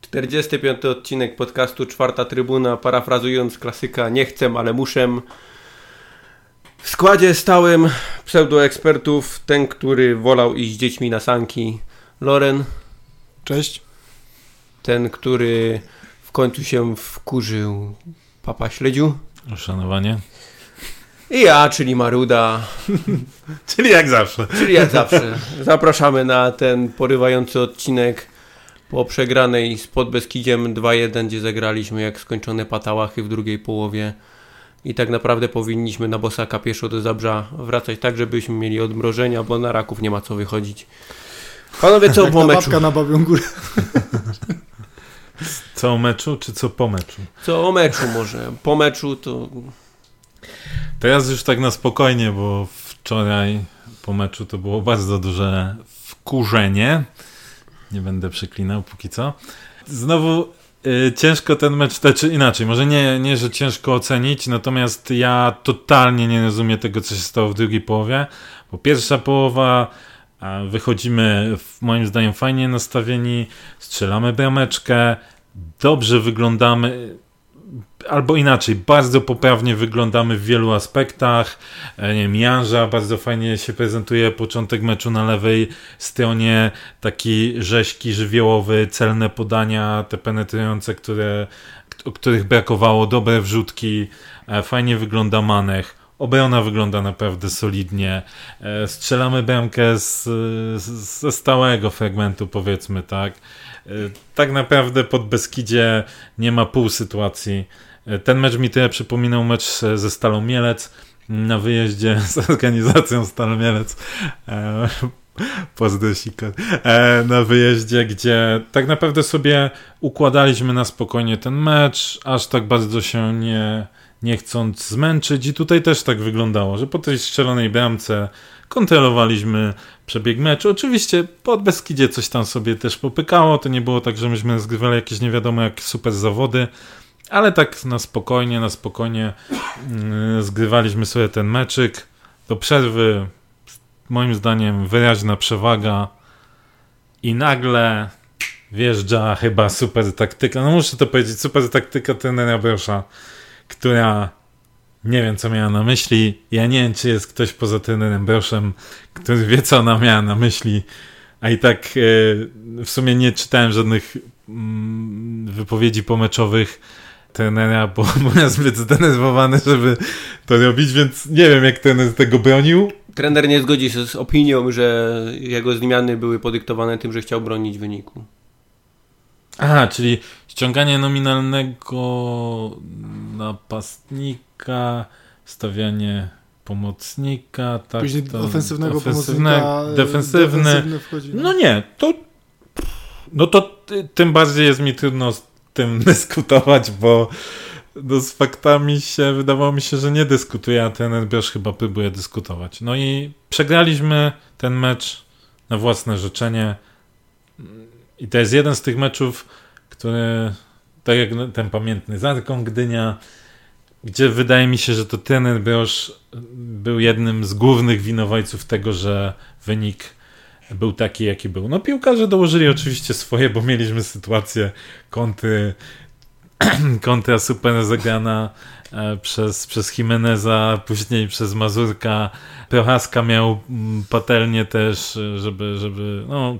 Czterdziesty piąty odcinek podcastu Czwarta Trybuna, parafrazując klasyka Nie chcę, ale muszę. W składzie stałym pseudoekspertów ten, który wolał iść z dziećmi na sanki, Loren. Cześć. Ten, który w końcu się wkurzył, Papa Śledziu. Uszanowanie. I ja, czyli Maruda. czyli jak zawsze. Czyli jak zawsze. Zapraszamy na ten porywający odcinek po przegranej z Podbeskidziem 2-1, gdzie zagraliśmy jak skończone patałachy w drugiej połowie. I tak naprawdę powinniśmy na Bosaka pieszo do Zabrza wracać tak, żebyśmy mieli odmrożenia, bo na Raków nie ma co wychodzić. Panowie, co jak po ta meczu? babka na babią górę. Co o meczu, czy co po meczu? Co o meczu może? Po meczu to... Teraz już tak na spokojnie, bo wczoraj po meczu to było bardzo duże wkurzenie. Nie będę przeklinał póki co. Znowu y, ciężko ten mecz, te, czy inaczej, może nie, nie, że ciężko ocenić, natomiast ja totalnie nie rozumiem tego, co się stało w drugiej połowie, bo pierwsza połowa wychodzimy moim zdaniem fajnie nastawieni, strzelamy brameczkę, dobrze wyglądamy, albo inaczej, bardzo poprawnie wyglądamy w wielu aspektach. E, Nie wiem, Janża bardzo fajnie się prezentuje, początek meczu na lewej stronie, taki rzeźki żywiołowy, celne podania, te penetrujące, które, o których brakowało, dobre wrzutki, e, fajnie wygląda Manech. Obrona wygląda naprawdę solidnie. E, Strzelamy bramkę z, ze stałego fragmentu, powiedzmy, tak. Tak naprawdę pod Beskidzie nie ma pół sytuacji. E, Ten mecz mi tyle przypominał mecz ze Stalą Mielec na wyjeździe z organizacją Stal Mielec. E, Pozdro Sikor. E, Na wyjeździe, gdzie tak naprawdę sobie układaliśmy na spokojnie ten mecz, aż tak bardzo się nie, nie chcąc zmęczyć i tutaj też tak wyglądało, że po tej strzelonej bramce kontrolowaliśmy przebieg meczu. Oczywiście pod Beskidzie coś tam sobie też popykało, to nie było tak, że myśmy zgrywali jakieś nie wiadomo jak super zawody, ale tak na spokojnie, na spokojnie yy, zgrywaliśmy sobie ten meczyk. Do przerwy moim zdaniem wyraźna przewaga i nagle wjeżdża chyba super taktyka, no muszę to powiedzieć, super taktyka trenera Brosza, która nie wiem, co miała na myśli. Ja nie wiem, czy jest ktoś poza trenerem Broszem, który wie, co ona miała na myśli. A i tak e, w sumie nie czytałem żadnych mm, wypowiedzi pomeczowych trenera, bo byłem zbyt zdenerwowany, żeby to robić, więc nie wiem, jak trener tego bronił. Trener nie zgodzi się z opinią, że jego zmiany były podyktowane tym, że chciał bronić wyniku. Aha, czyli ściąganie nominalnego napastnika, stawianie pomocnika, tak, Później to, ofensywnego ofensywne, pomocnika. defensywny. defensywny wchodzi, No nie, to no to ty- tym bardziej jest mi trudno z tym dyskutować, bo no z faktami się, wydawało mi się, że nie dyskutuje, a ten Brosz chyba próbuje dyskutować. No i przegraliśmy ten mecz na własne życzenie i to jest jeden z tych meczów, który, tak jak ten pamiętny Zarką Gdynia, gdzie wydaje mi się, że to trener Brosz był jednym z głównych winowajców tego, że wynik był taki, jaki był. No piłkarze dołożyli oczywiście swoje, bo mieliśmy sytuację kontry, kontra super zagrana przez, przez Jimeneza, później przez Mazurka. Prochaska miał mm, patelnię też, e, żeby, żeby no,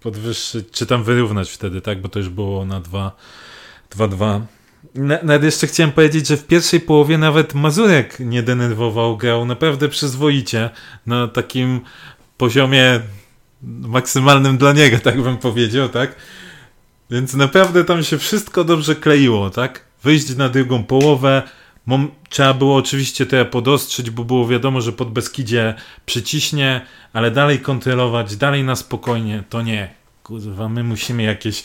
podwyższyć, czy tam wyrównać wtedy, tak, bo to już było na 2-2. Na- Nawet jeszcze chciałem powiedzieć, że w pierwszej połowie nawet Mazurek nie denerwował, grał naprawdę przyzwoicie na takim poziomie maksymalnym dla niego, tak bym powiedział, tak? Więc naprawdę tam się wszystko dobrze kleiło, tak? Wyjść na drugą połowę, Mom, trzeba było oczywiście to podostrzyć, bo było wiadomo, że pod Beskidzie przyciśnie, ale dalej kontrolować, dalej na spokojnie, to nie. Kurwa, my musimy jakieś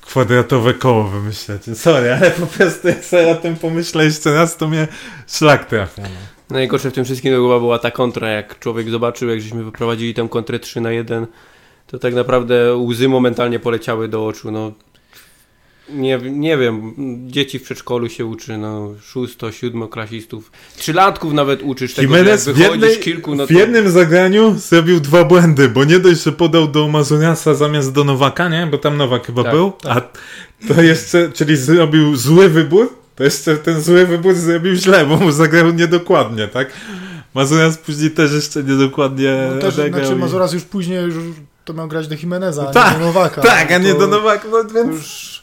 kwadratowe koło wymyśleć. Sorry, ale po prostu jak sobie o tym pomyślę jeszcze raz, to mnie szlak trafia. No. Najgorsze w tym wszystkim to chyba była ta kontra, jak człowiek zobaczył, jak żeśmy wyprowadzili tę kontrę 3 na 1, to tak naprawdę łzy momentalnie poleciały do oczu. No, Nie, nie wiem, dzieci w przedszkolu się uczy, no, szósto, siódmoklasistów, trzylatków nawet uczysz tego, Jimenez jak w, wychodzisz jednej, kilku, no w to... jednym zagraniu zrobił dwa błędy, bo nie dość, że podał do Mazoniasa zamiast do Nowaka, nie? Bo tam Nowak chyba Tak, był, a to jeszcze, czyli zrobił zły wybór, to jeszcze ten zły wybór zrobił źle, bo mu zagrał niedokładnie, tak? Mazonias później też jeszcze niedokładnie No też, znaczy i- Mazuras już później już to miał grać do Jimeneza, a Tak, nie do Nowaka. Tak, a nie To- do Nowaka, no więc... Już,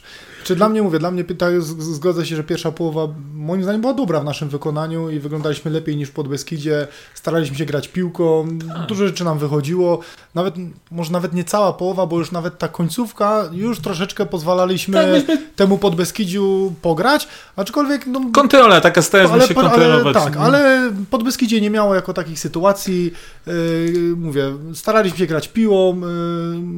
czy dla mnie mówię, dla mnie z- zgodzę się, że pierwsza połowa moim zdaniem była dobra w naszym wykonaniu i wyglądaliśmy lepiej niż pod Beskidzie. Staraliśmy się grać piłką, dużo rzeczy nam wychodziło. Nawet, może nawet nie cała połowa, bo już nawet ta końcówka, już troszeczkę pozwalaliśmy Tak, myśmy- temu pod Beskidziu pograć, aczkolwiek no, Kontrola, taka staraliśmy się ale, kontrolować. tak, ale pod Beskidzie nie miało jako takich sytuacji. Yy, mówię, staraliśmy się grać piłą,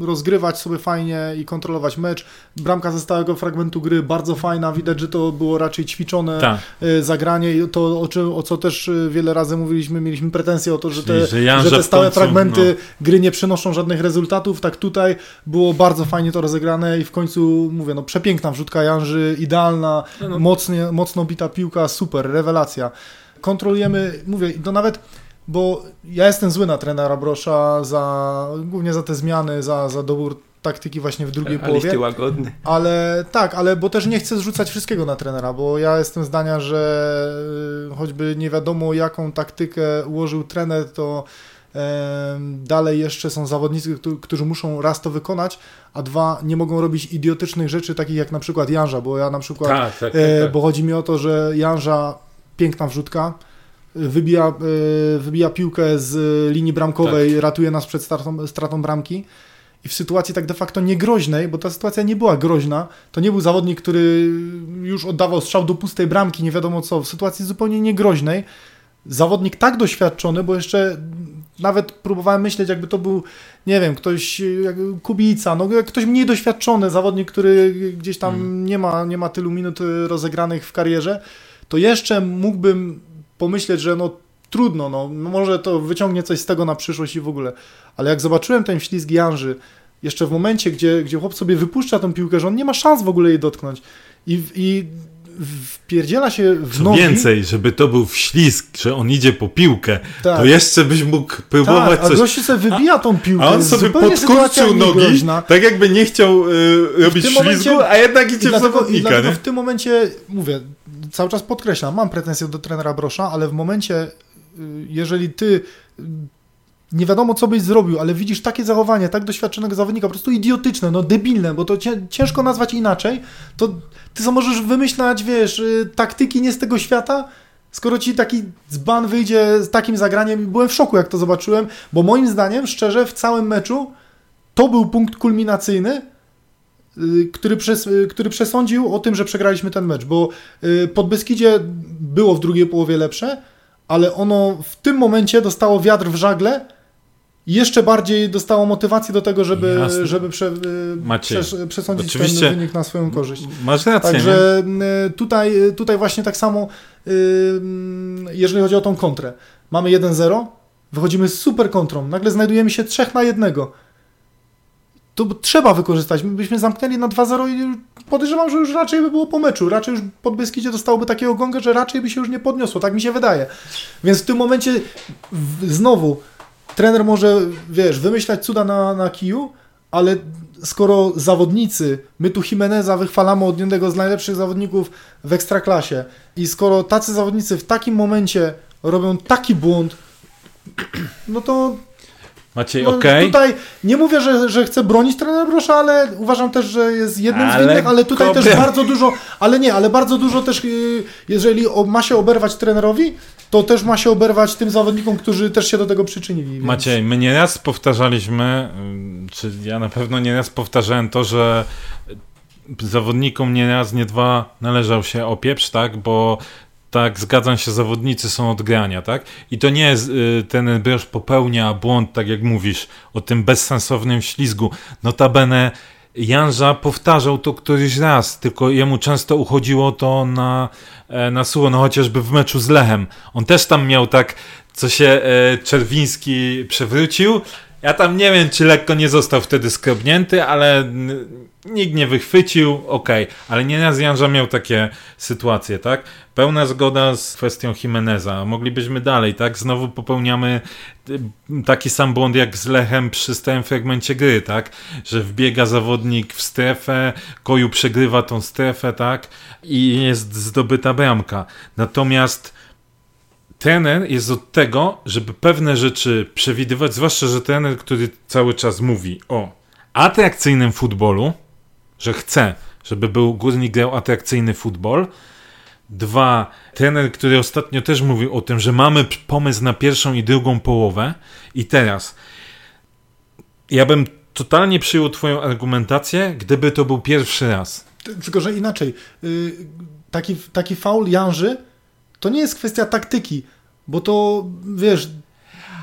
yy, rozgrywać sobie fajnie i kontrolować mecz. Bramka ze stałego fragmentu gry bardzo fajna, widać, że to było raczej ćwiczone Tak. yy, zagranie i to, o, czym, o co też yy, wiele razy mówiliśmy, mieliśmy pretensje o to, że te, że Janża że te stałe końcu, fragmenty gry nie przynoszą żadnych rezultatów, tak tutaj było bardzo fajnie to rozegrane i w końcu, mówię, no przepiękna wrzutka Janży, idealna, No, no. mocnie, mocno bita piłka, super, rewelacja. Kontrolujemy, mówię, to nawet, bo ja jestem zły na trenera Brosza za, głównie za te zmiany, za, za dobór taktyki właśnie w drugiej A połowie, łagodny. ale tak, ale bo też nie chcę zrzucać wszystkiego na trenera, bo ja jestem zdania, że y, choćby nie wiadomo jaką taktykę ułożył trener, to em, dalej jeszcze są zawodnicy, którzy- muszą raz to wykonać, a dwa nie mogą robić idiotycznych rzeczy, takich jak na przykład Janża, bo ja na przykład Tak, tak, tak, E, tak. bo chodzi mi o to, że Janża, piękna wrzutka, e, wybija, e, wybija piłkę z linii bramkowej, Tak. ratuje nas przed stratą, stratą bramki. I w sytuacji tak de facto niegroźnej, bo ta sytuacja nie była groźna, to nie był zawodnik, który już oddawał strzał do pustej bramki, nie wiadomo co, w sytuacji zupełnie niegroźnej. Zawodnik tak doświadczony, bo jeszcze nawet próbowałem myśleć, jakby to był, nie wiem, ktoś, jak Kubica, no jak ktoś mniej doświadczony zawodnik, który gdzieś tam Mm. nie, ma, nie ma tylu minut e, rozegranych w karierze, to jeszcze mógłbym pomyśleć, że no trudno, no może to wyciągnie coś z tego na przyszłość i w ogóle. Ale jak zobaczyłem ten ślizg Janży, jeszcze w momencie, gdzie, gdzie chłop sobie wypuszcza tą piłkę, że on nie ma szans w ogóle jej dotknąć i, i wpierdziela się w Co nogi. więcej, żeby to był wślizg, że on idzie po piłkę, Tak. to jeszcze byś mógł próbować tak, a coś. gościu sobie wybija tą piłkę. A on sobie podkurczył nogi, tak jakby nie chciał y, robić ślizgu, momencie- a jednak idzie w zawodnika, dlatego nie? w tym momencie, mówię, cały czas podkreślam, mam pretensje do trenera Brosza, ale w momencie, jeżeli ty y, nie wiadomo, co byś zrobił, ale widzisz takie zachowanie tak doświadczonego zawodnika, po prostu idiotyczne, no debilne, bo to cię, ciężko nazwać inaczej, to ty co możesz wymyślać, wiesz, y, taktyki nie z tego świata, skoro ci taki dzban wyjdzie z takim zagraniem. Byłem w szoku, jak to zobaczyłem, bo moim zdaniem, szczerze, w całym meczu to był punkt kulminacyjny, y, który, przes, y, który przesądził o tym, że przegraliśmy ten mecz, bo y, pod Beskidzie było w drugiej połowie lepsze, ale ono w tym momencie dostało wiatr w żagle i jeszcze bardziej dostało motywację do tego, żeby, Jasne. żeby prze, y, przes- przesądzić oczywiście- ten wynik na swoją korzyść. Masz rację? Także y, tutaj, tutaj właśnie tak samo, y, mm, jeżeli chodzi o tą kontrę. Mamy 1-0, wychodzimy z super kontrą, nagle znajdujemy się 3 na 1. To trzeba wykorzystać. My byśmy zamknęli na 2-0 i podejrzewam, że już raczej by było po meczu. Raczej już pod Beskidzie dostałoby takiego gonga, że raczej by się już nie podniosło. Tak mi się wydaje. Więc w tym momencie znowu trener może, wiesz, wymyślać cuda na, na kiju, ale skoro zawodnicy, my tu Jimeneza wychwalamy od jednego z najlepszych zawodników w ekstraklasie i skoro tacy zawodnicy w takim momencie robią taki błąd, no to Maciej, no, okej. tutaj nie mówię, że, że chcę bronić trenera Brosza, ale uważam też, że jest jednym Ale z winnych, ale tutaj też bardzo dużo, ale nie, ale bardzo dużo też, yy, jeżeli ma się oberwać trenerowi, to też ma się oberwać tym zawodnikom, którzy też się do tego przyczynili. Więc... Maciej, my nieraz powtarzaliśmy, ym, czy ja na pewno nieraz powtarzałem to, że zawodnikom nie raz, nie dwa należał się opieprz, tak, bo tak, zgadzam się, zawodnicy są od grania, tak? I to nie jest, y, ten Broż popełnia błąd, tak jak mówisz, o tym bezsensownym ślizgu. Notabene Janża powtarzał to któryś raz, tylko jemu często uchodziło to na, e, na sucho, no chociażby w meczu z Lechem. On też tam miał tak, co się e, Czerwiński przewrócił Ja tam nie wiem, czy lekko nie został wtedy skrobnięty, ale nikt nie wychwycił, okej. Ale nieraz Janża miał takie sytuacje, tak? Pełna zgoda z kwestią Jimeneza. Moglibyśmy dalej, tak? Znowu popełniamy y, taki sam błąd jak z Lechem przy stałym fragmencie gry, tak? Że wbiega zawodnik w strefę, Koju przegrywa tą strefę, tak? I jest zdobyta bramka. Natomiast trener jest od tego, żeby pewne rzeczy przewidywać, zwłaszcza, że trener, który cały czas mówi o atrakcyjnym futbolu, że chce, żeby był Górnik grał atrakcyjny futbol. Dwa, trener, który ostatnio też mówił o tym, że mamy pomysł na pierwszą i drugą połowę. I teraz, ja bym totalnie przyjął twoją argumentację, gdyby to był pierwszy raz. Ty- Tylko, że inaczej. y, Taki, taki faul Janży to nie jest kwestia taktyki, bo to, wiesz,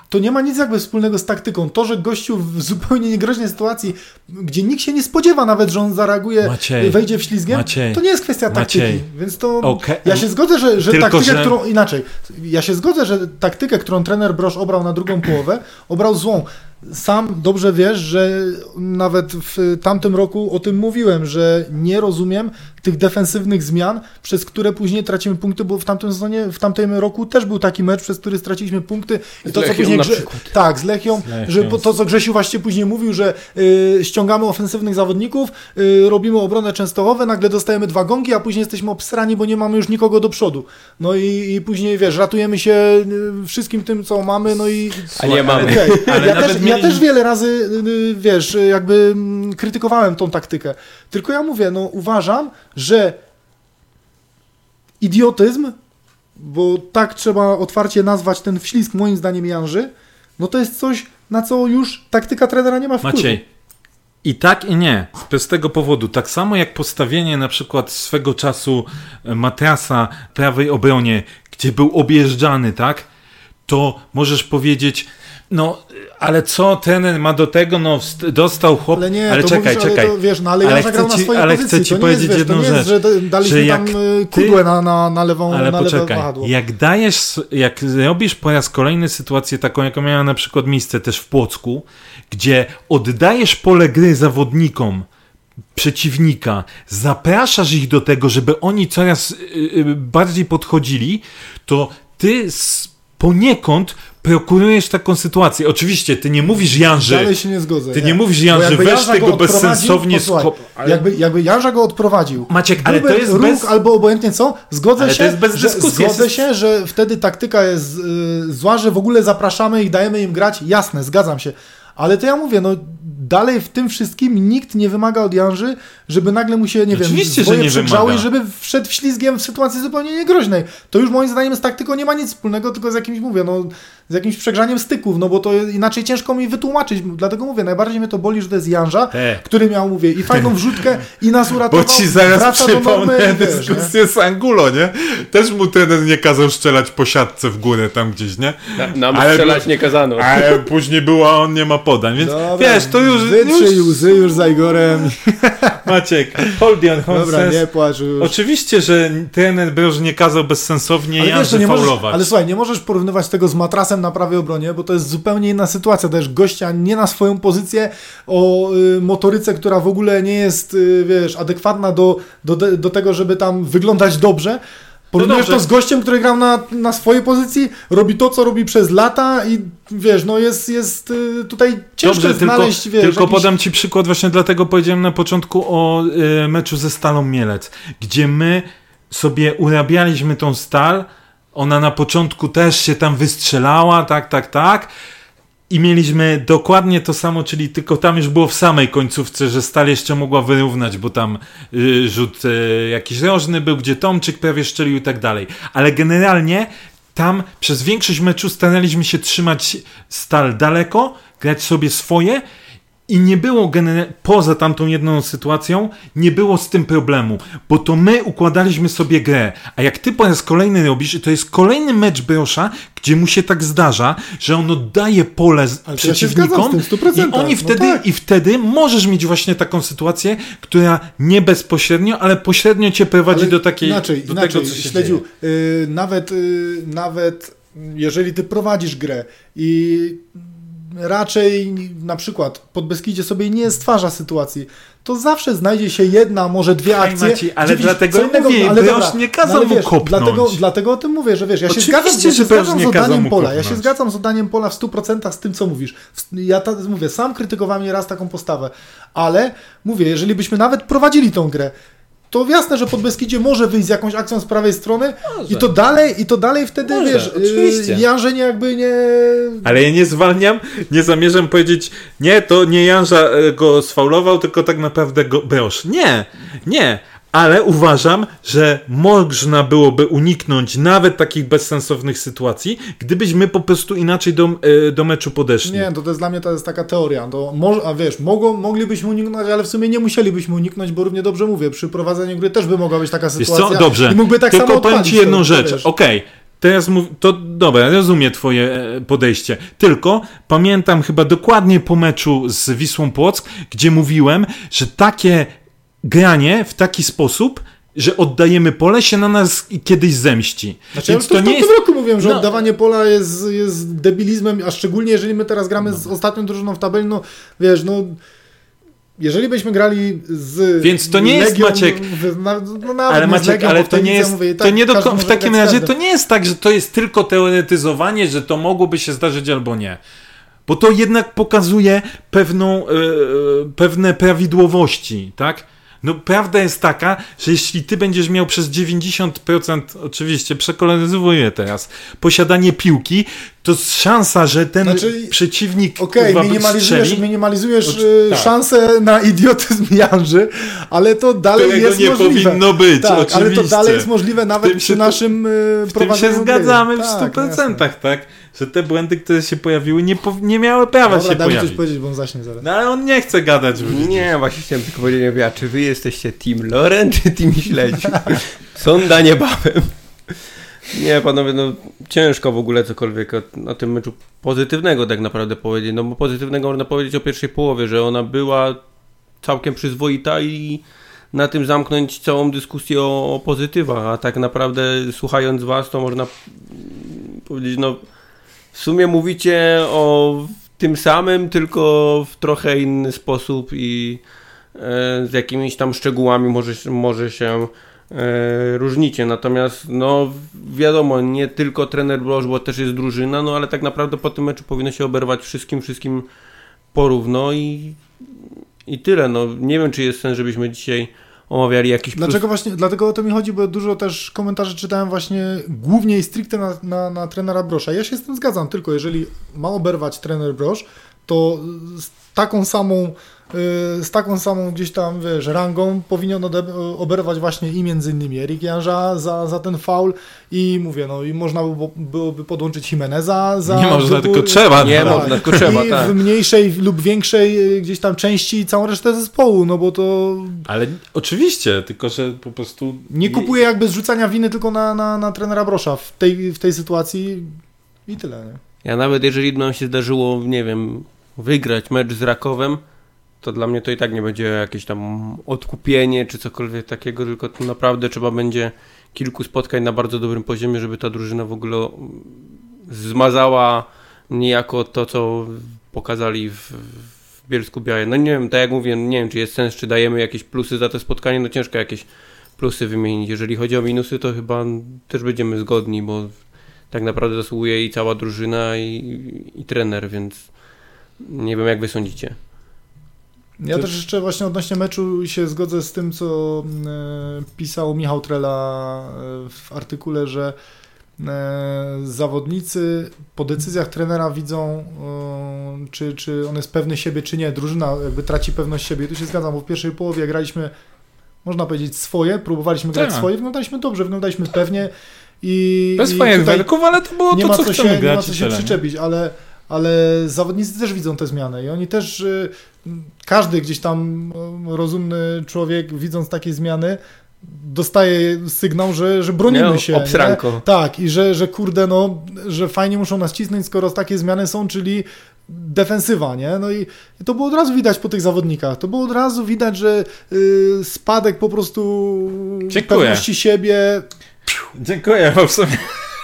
to nie ma nic jakby wspólnego z taktyką. To, że gościu w zupełnie niegroźnej sytuacji, gdzie nikt się nie spodziewa nawet, że on zareaguje, Maciej, wejdzie w ślizgiem, Maciej, to nie jest kwestia taktyki. Maciej. Więc to Okej. ja się zgodzę, że, że Tylko, taktykę, że- którą inaczej. Ja się zgodzę, że taktykę, którą trener Brosz obrał na drugą połowę, obrał złą. Sam dobrze wiesz, że nawet w tamtym roku o tym mówiłem, że nie rozumiem tych defensywnych zmian, przez które później tracimy punkty, bo w tamtym sezonie, w tamtym roku też był taki mecz, przez który straciliśmy punkty. I to, co później Grze... Tak, z Lechią, Z Lechią. że to, co Grzesiu właśnie później mówił, że y, ściągamy ofensywnych zawodników, y, robimy obronę Częstochowe, nagle dostajemy dwa gongi, a później jesteśmy obsrani, bo nie mamy już nikogo do przodu. No i, i później, wiesz, ratujemy się y, wszystkim tym, co mamy, no i... A nie mamy. Okej. Ale Ja, nawet też, mieli- ja też wiele razy, wiesz, jakby mm, krytykowałem tą taktykę. Tylko ja mówię, no uważam, że idiotyzm, bo tak trzeba otwarcie nazwać ten wślizg, moim zdaniem, Janży, no to jest coś, na co już taktyka trenera nie ma wpływu. Maciej. I tak i nie. Z prostego powodu. Tak samo jak postawienie na przykład swego czasu e, matrasa prawej obronie, gdzie był objeżdżany, tak? To możesz powiedzieć, no, ale co trener ma do tego? No, dostał chłop. Ale nie, ale to czekaj, mówisz, czekaj. Ale to, wiesz, no ale, Ale ja zagrał na ci- swojej ale pozycji. chcę ci to nie powiedzieć jest, wiesz, jedną nie jest, rzecz, że da- daliśmy że tam jak y, ty- kudłę na, na, na lewą Ale na poczekaj, jak dajesz, jak robisz po raz kolejny sytuację taką, jaką miała na przykład miejsce też w Płocku, gdzie oddajesz pole gry zawodnikom przeciwnika, zapraszasz ich do tego, żeby oni coraz y, y, bardziej podchodzili, to ty poniekąd prokurujesz taką sytuację. Oczywiście, ty nie mówisz Janży, Dalej się nie zgodzę. ty nie mówisz Janży, weź Janża tego bezsensownie skop... Ale... Jakby, jakby Janża go odprowadził. Maciek, ale to jest ruch, bez... albo obojętnie co, zgodzę Ale to się, jest bez że, dyskusji, zgodzę jest- się, że wtedy taktyka jest y, zła, że w ogóle zapraszamy ich, dajemy im grać, jasne, zgadzam się. Ale to ja mówię, no dalej w tym wszystkim nikt nie wymaga od Janży, żeby nagle mu się, nie Oczywiście, wiem, że swoje nie przegrzały i żeby wszedł w ślizgiem w sytuacji zupełnie niegroźnej. To już moim zdaniem z taktyką nie ma nic wspólnego, tylko z jakimś, mówię, no z jakimś przegrzaniem styków, no bo to inaczej ciężko mi wytłumaczyć. Dlatego mówię, najbardziej mnie to boli, że to jest Janża, Te. który miał, mówię, i fajną wrzutkę i nas uratował. Bo ci zaraz przypomnę dyskusję z Angulo, nie? Też mu trener nie kazał strzelać po siatce w górę tam gdzieś, nie? Na, nam Ale- strzelać nie kazano. Ale później była, on nie ma podań, więc Dobra, wiesz, to już, Wytrzyj już łzy już za Igorem. Maciek, hold on, hold Dobra, nie płacz już. Oczywiście, że trener Broż nie kazał bezsensownie Ale wiesz, Janży nie możesz, faulować. ale słuchaj, nie możesz porównywać tego z matrasem na prawej obronie, bo to jest zupełnie inna sytuacja. Też gościa nie na swoją pozycję, o y, motoryce, która w ogóle nie jest, y, wiesz, adekwatna do, do, do tego, żeby tam wyglądać dobrze. Porównujesz dobrze. to z gościem, który grał na, na swojej pozycji, robi to, co robi przez lata i wiesz, no jest, jest y, tutaj ciężko Dobrze, tylko, znaleźć, wiesz, tylko jakiś... podam ci przykład, właśnie dlatego powiedziałem na początku o y, meczu ze Stalą Mielec, gdzie my sobie urabialiśmy tą stal, ona na początku też się tam wystrzelała, tak, tak, tak, i mieliśmy dokładnie to samo, czyli tylko tam już było w samej końcówce, że Stal jeszcze mogła wyrównać, bo tam y, rzut y, jakiś rożny był, gdzie Tomczyk prawie szczelił i tak dalej. Ale generalnie tam przez większość meczu staraliśmy się trzymać Stal daleko, grać sobie swoje i nie było gener- poza tamtą jedną sytuacją, nie było z tym problemu, bo to my układaliśmy sobie grę. A jak ty po raz kolejny robisz, to jest kolejny mecz Brosza, gdzie mu się tak zdarza, że on oddaje pole Ale ja przeciwnikom z tym w 100%. i oni No wtedy, tak. i wtedy możesz mieć właśnie taką sytuację, która nie bezpośrednio, ale pośrednio cię prowadzi Ale do takiej Inaczej, do inaczej, tego, co się śledziu. dzieje. y, nawet, y, nawet jeżeli ty prowadzisz grę i raczej na przykład pod Beskidzie sobie nie stwarza sytuacji, to zawsze znajdzie się jedna, może dwie akcje. Maciej, ale widzisz dlatego co innego, mówię, ale dobra, nie kazał ale mu wiesz, kopnąć. Dlatego, dlatego o tym mówię, że wiesz, ja się zgadzam, ja się zgadzam z kazał oddaniem mu pola, ja się zgadzam z oddaniem pola w 100% z tym, co mówisz. Ja ta, mówię, sam krytykowałem nieraz taką postawę, ale mówię, jeżeli byśmy nawet prowadzili tą grę, to jasne, że pod Beskidzie może wyjść z jakąś akcją z prawej strony Może. i to dalej, i to dalej wtedy, Może, wiesz, oczywiście. yy, Jarzeń jakby nie... Ale ja nie zwalniam, nie zamierzam powiedzieć, nie, to nie Janża e, go sfaulował, tylko tak naprawdę go Beosz. Nie, nie. Ale uważam, że można byłoby uniknąć nawet takich bezsensownych sytuacji, gdybyśmy po prostu inaczej do, e, do meczu podeszli. Nie, to, to jest dla mnie to jest taka teoria. To może, a wiesz, mogą, moglibyśmy uniknąć, ale w sumie nie musielibyśmy uniknąć, bo równie dobrze mówię, przy prowadzeniu gry też by mogła być taka Wiesz sytuacja. co, dobrze, I mógłby tak tylko samo powiem ci jedną to, rzecz. wiesz. Okej, teraz mów, to dobra, rozumiem twoje e, podejście. Tylko pamiętam chyba dokładnie po meczu z Wisłą Płock, gdzie mówiłem, że takie granie w taki sposób, że oddajemy pole, się na nas kiedyś zemści. Znaczy, Więc to, to w nie jest... roku mówiłem, że No. oddawanie pola jest, jest debilizmem, a szczególnie jeżeli my teraz gramy z ostatnią drużyną w tabeli, no wiesz, no jeżeli byśmy grali z Więc to nie jest, Legią, Maciek- w- na, no Ale Maciek, Legią, ale to nie jest, mówię, i to tak nie do, w takim razie to nie jest tak, że to jest tylko teoretyzowanie, że to mogłoby się zdarzyć albo nie. Bo to jednak pokazuje pewną, e, pewne prawidłowości, tak? No prawda jest taka, że jeśli ty będziesz miał przez 90%, oczywiście przekoloryzowuję teraz, posiadanie piłki, to szansa, że ten Znaczy, przeciwnik Okej, kurwa, minimalizujesz, strzeli, minimalizujesz y, tak. szansę na idiotyzm Janży, ale to dalej którego jest nie możliwe. powinno być, tak, oczywiście. ale to dalej jest możliwe nawet przy naszym y, W tym się prowadzeniu gry. zgadzamy w Tak, 100%, jasne. tak? Że te błędy, które się pojawiły, nie, pow- nie miały prawa Dobra, się daj mi coś pojawić. powiedzieć, bo on zaśnie zaraz. No ale on nie chce gadać. Nie, właśnie chciałem tylko powiedzieć, ja, czy wy jesteście Team Loren, czy Team Śledzi? Sonda niebawem. Nie, panowie, no ciężko w ogóle cokolwiek o, o tym meczu pozytywnego tak naprawdę powiedzieć. No bo pozytywnego można powiedzieć o pierwszej połowie, że ona była całkiem przyzwoita i na tym zamknąć całą dyskusję o, o pozytywach, a tak naprawdę słuchając was, to można powiedzieć, no w sumie mówicie o tym samym, tylko w trochę inny sposób i e, z jakimiś tam szczegółami może, może się e, różnicie. Natomiast no wiadomo, nie tylko trener Broż, bo też jest drużyna, no ale tak naprawdę po tym meczu powinno się oberwać wszystkim, wszystkim porówno i, i tyle. No nie wiem, czy jest sens, żebyśmy dzisiaj omawiali jakiś plus Dlaczego właśnie, dlatego o to mi chodzi, bo dużo też komentarzy czytałem właśnie głównie i stricte na, na, na trenera Brosza. Ja się z tym zgadzam, tylko jeżeli ma oberwać trener Brosz, to z taką samą z taką samą gdzieś tam, wiesz, rangą powinien oberwać właśnie i między innymi Erik Janża za, za ten faul i mówię, no i można by, byłoby podłączyć Jimeneza za Nie można, wybór- tylko trzeba. Nie no. można, tylko trzeba, I tak. w mniejszej lub większej y, gdzieś tam części całą resztę zespołu, no bo to Ale oczywiście, tylko że po prostu... nie kupuję jakby zrzucania winy tylko na, na, na trenera Brosza w tej, w tej sytuacji i tyle. Nie? Ja nawet jeżeli by nam się zdarzyło, nie wiem, wygrać mecz z Rakowem, to dla mnie to i tak nie będzie jakieś tam odkupienie czy cokolwiek takiego, tylko to naprawdę trzeba będzie kilku spotkań na bardzo dobrym poziomie, żeby ta drużyna w ogóle zmazała niejako to, co pokazali w, w Bielsku Białej. No nie wiem, tak jak mówię, nie wiem, czy jest sens, czy dajemy jakieś plusy za to spotkanie, no ciężko jakieś plusy wymienić. Jeżeli chodzi o minusy, to chyba też będziemy zgodni, bo tak naprawdę zasługuje i cała drużyna i, i, i trener, więc nie wiem jak wy sądzicie. Ja też jeszcze właśnie odnośnie meczu się zgodzę z tym, co e, pisał Michał Trela e, w artykule, że e, zawodnicy po decyzjach trenera widzą, czy, czy on jest pewny siebie, czy nie. Drużyna jakby traci pewność siebie. I tu się zgadzam, bo w pierwszej połowie graliśmy, można powiedzieć, swoje, próbowaliśmy grać Tak. swoje, wyglądaliśmy dobrze, wyglądaliśmy pewnie i Bez fajerwerków, ale to było nie to, ma co co chcemy się, nie grać ma co się tyle, nie? przyczepić, ale, ale zawodnicy też widzą te zmiany i oni też, każdy gdzieś tam y, rozumny człowiek widząc takie zmiany dostaje sygnał, że, że bronimy Nie, się. obsranko. Nie? Tak, i że, że kurde, no, że fajnie muszą nas cisnąć, skoro takie zmiany są, czyli defensywa, nie? No i, i to było od razu widać po tych zawodnikach. To było od razu widać, że y, spadek po prostu Dziękuję. pewności siebie Dziękuję, bo w sumie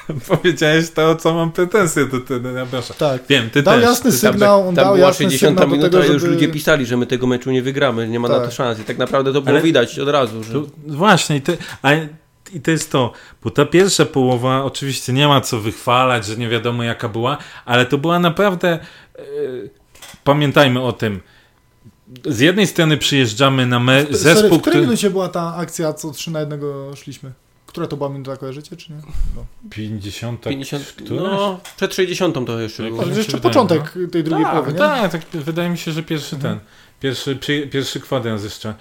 powiedziałeś to, o co mam pretensje do trenera Brosza. Tak. Wiem, ty Dał też. jasny Tam, sygnał, on tam dał była jasny 60 sygnał do minuta tego, i już żeby... ludzie pisali, że my tego meczu nie wygramy, nie ma na Tak. to szans. I tak naprawdę to było Ale- widać od razu, że... Tu, właśnie, i to, a, i to jest to, bo ta pierwsza połowa, oczywiście nie ma co wychwalać, że nie wiadomo jaka była, ale to była naprawdę, e, pamiętajmy o tym, z jednej strony przyjeżdżamy na me, Sorry, zespół, w której który... minucie była ta akcja, co 3 na 1 szliśmy? Która to była minuta, kojarzycie, czy nie? No. 50, 50, któraś? no, przed 60 to jeszcze było. Ale jeszcze wydaje, początek tej drugiej tak, połowy, nie? Tak, tak, wydaje mi się, że pierwszy Mhm. ten, pierwszy, przy, pierwszy kwadrans jeszcze.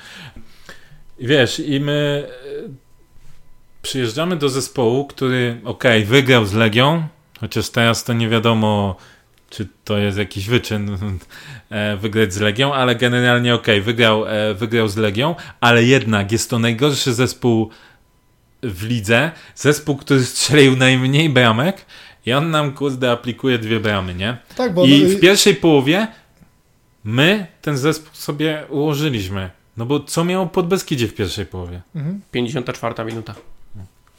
Wiesz, i my e, przyjeżdżamy do zespołu, który, okej, wygrał z Legią, chociaż teraz to nie wiadomo, czy to jest jakiś wyczyn e, wygrać z Legią, ale generalnie okej, wygrał, e, wygrał z Legią, ale jednak jest to najgorszy zespół w lidze, zespół, który strzelił najmniej bramek i on nam, kurde, aplikuje dwie bramy, nie? Tak, bo I w pierwszej połowie my ten zespół sobie ułożyliśmy. No bo co miało pod Beskidzie w pierwszej połowie? Mhm. 54 minuta.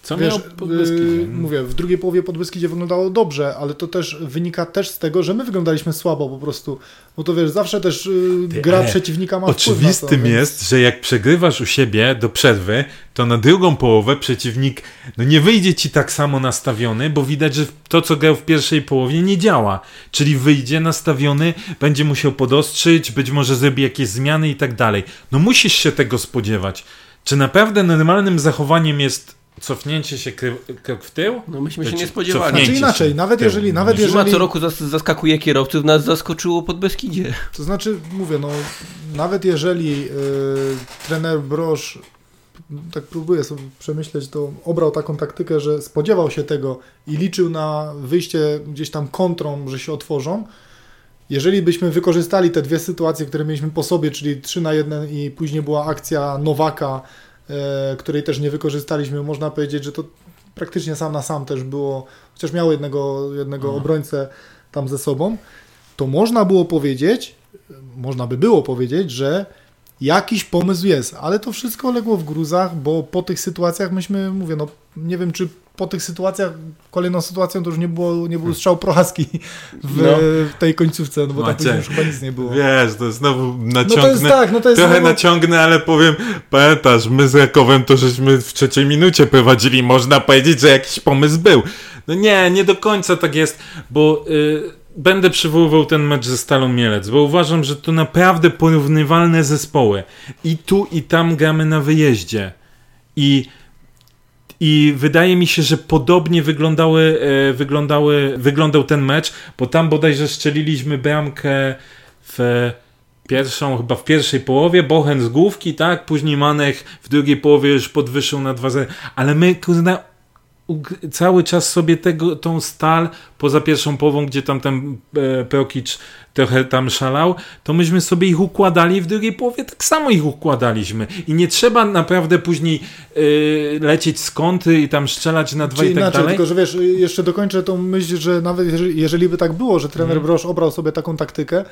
Co Wiesz, miało pod yy, mówię, w drugiej połowie Podbeskidzie wyglądało dobrze, ale to też wynika też z tego, że my wyglądaliśmy słabo po prostu. Bo to wiesz, zawsze też yy, Ty, gra przeciwnika ma wpływ na Oczywistym to, więc- jest, że jak przegrywasz u siebie do przerwy, to na drugą połowę przeciwnik no nie wyjdzie ci tak samo nastawiony, bo widać, że to, co grał w pierwszej połowie, nie działa. Czyli wyjdzie nastawiony, będzie musiał podostrzyć, być może zrobi jakieś zmiany i tak dalej. No musisz się tego spodziewać. Czy naprawdę normalnym zachowaniem jest cofnięcie się krok w tył? No myśmy się nie spodziewali. Znaczy inaczej, nawet jeżeli, nawet Zima jeżeli, co roku zas zaskakuje kierowców, nas zaskoczyło pod Beskidzie. to znaczy, mówię, no, nawet jeżeli yy, trener Brosz, tak próbuję sobie przemyśleć, to obrał taką taktykę, że spodziewał się tego i liczył na wyjście gdzieś tam kontrą, że się otworzą, jeżeli byśmy wykorzystali te dwie sytuacje, które mieliśmy po sobie, czyli 3 na 1 i później była akcja Nowaka, której też nie wykorzystaliśmy, można powiedzieć, że to praktycznie sam na sam też było, chociaż miał jednego, jednego Mhm. obrońcę tam ze sobą, to można było powiedzieć, można by było powiedzieć, że jakiś pomysł jest, ale to wszystko legło w gruzach, bo po tych sytuacjach myśmy, mówię, no nie wiem, czy po tych sytuacjach, kolejną sytuacją to już nie, było, nie był strzał prochaski w, No. w tej końcówce, no bo tam Maciek, później już chyba nic nie było. Wiesz, to znowu No to jest naciągnę. tak, no to jest Trochę znowu- naciągnę, ale powiem, pamiętasz, my z Rakowem to żeśmy w trzeciej minucie prowadzili, można powiedzieć, że jakiś pomysł był. No nie, nie do końca tak jest, bo y, będę przywoływał ten mecz ze Stalą Mielec, bo uważam, że to naprawdę porównywalne zespoły. I tu, i tam gramy na wyjeździe. I i wydaje mi się, że podobnie wyglądały, e, wyglądały, wyglądał ten mecz, bo tam bodajże strzeliliśmy bramkę w pierwszą, chyba w pierwszej połowie, Bochen z główki, tak? Później Manech w drugiej połowie już podwyższył na 2-0. Ale my, ug- cały czas sobie tego, tą stal, poza pierwszą połową, gdzie tam ten e, Prokic trochę tam szalał, to myśmy sobie ich układali, w drugiej połowie tak samo ich układaliśmy. I nie trzeba naprawdę później e, lecieć z kąty i tam strzelać na dwa Czy i tak inaczej, dalej. tylko że wiesz, jeszcze dokończę tą myśl, że nawet jeżeli, jeżeli by tak było, że trener Mhm. Brosz obrał sobie taką taktykę,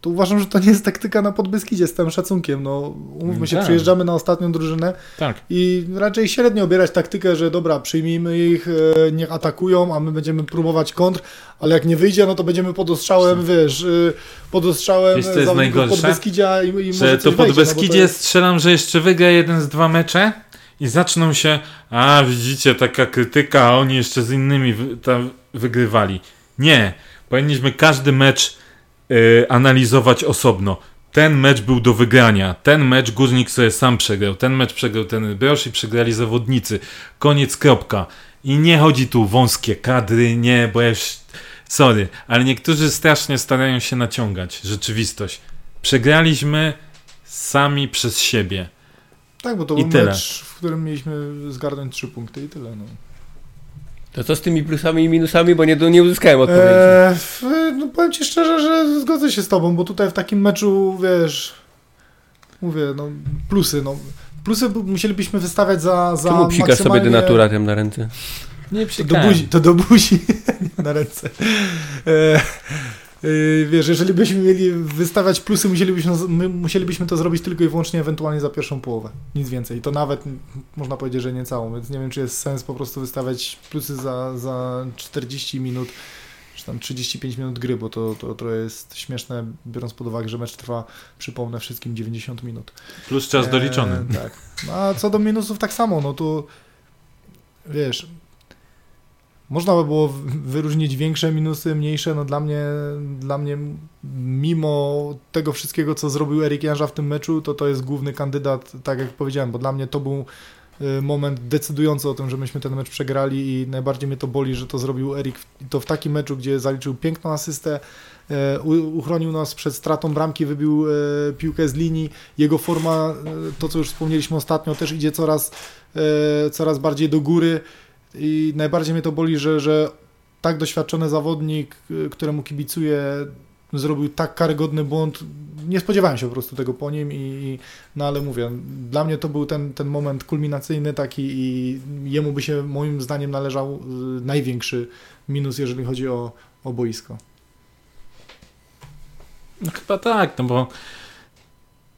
to uważam, że to nie jest taktyka na Podbeskidzie z całym szacunkiem. No, umówmy się, Tak. przyjeżdżamy na ostatnią drużynę Tak. i raczej średnio obierać taktykę, że dobra, przyjmijmy ich, e, niech atakują, a my będziemy próbować kontr, ale jak nie wyjdzie, no to będziemy pod ostrzałem, wiesz, y, pod ostrzałem Wiesz, jest najgorsze? Podbeskidzia i, i Że to no bo Beskidzie jest- strzelam, że jeszcze wygra jeden z dwa mecze i zaczną się, a widzicie, taka krytyka, a oni jeszcze z innymi wy, tam wygrywali. Nie, powinniśmy każdy mecz y, analizować osobno. Ten mecz był do wygrania. Ten mecz Górnik sobie sam przegrał. Ten mecz przegrał ten Brosz i przegrali zawodnicy. Koniec, kropka. I nie chodzi tu wąskie kadry, nie, bo ja już... Sorry, ale niektórzy strasznie starają się naciągać rzeczywistość. Przegraliśmy sami przez siebie. Tak, bo to I był tyle. mecz, w którym mieliśmy zgarnąć trzy punkty i tyle. No. To co z tymi plusami i minusami, bo nie, nie uzyskałem odpowiedzi. Eee, no powiem ci szczerze, że zgodzę się z tobą, bo tutaj w takim meczu, wiesz, mówię, no plusy, no. Plusy musielibyśmy wystawiać za, za Czemu psikasz sobie maksymalnie- denaturatem na ręce? Nie To do buzi, to do buzi na ręce. Eee, wiesz, jeżeli byśmy mieli wystawiać plusy, musielibyśmy, my musielibyśmy to zrobić tylko i wyłącznie ewentualnie za pierwszą połowę. Nic więcej. I to nawet można powiedzieć, że nie całą, więc nie wiem, czy jest sens po prostu wystawiać plusy za, za 40 minut czy tam 35 minut gry, bo to, to trochę jest śmieszne, biorąc pod uwagę, że mecz trwa, przypomnę wszystkim, 90 minut. Plus czas doliczony. E, tak. No, a co do minusów, tak samo, no tu wiesz, można by było wyróżnić większe minusy, mniejsze. No dla mnie, dla mnie mimo tego wszystkiego, co zrobił Erik Janża w tym meczu, to to jest główny kandydat, tak jak powiedziałem, bo dla mnie to był y, moment decydujący o tym, że myśmy ten mecz przegrali i najbardziej mnie to boli, że to zrobił Erik to w takim meczu, gdzie zaliczył piękną asystę, e, uchronił nas przed stratą bramki, wybił e, piłkę z linii. Jego forma, to co już wspomnieliśmy ostatnio, też idzie coraz, coraz bardziej do góry i najbardziej mnie to boli, że, że tak doświadczony zawodnik, y, któremu kibicuję, zrobił tak karygodny błąd. Nie spodziewałem się po prostu tego po nim, i, no ale mówię, dla mnie to był ten, ten moment kulminacyjny taki i jemu by się moim zdaniem należał y, największy minus, jeżeli chodzi o, o boisko. No chyba tak, no bo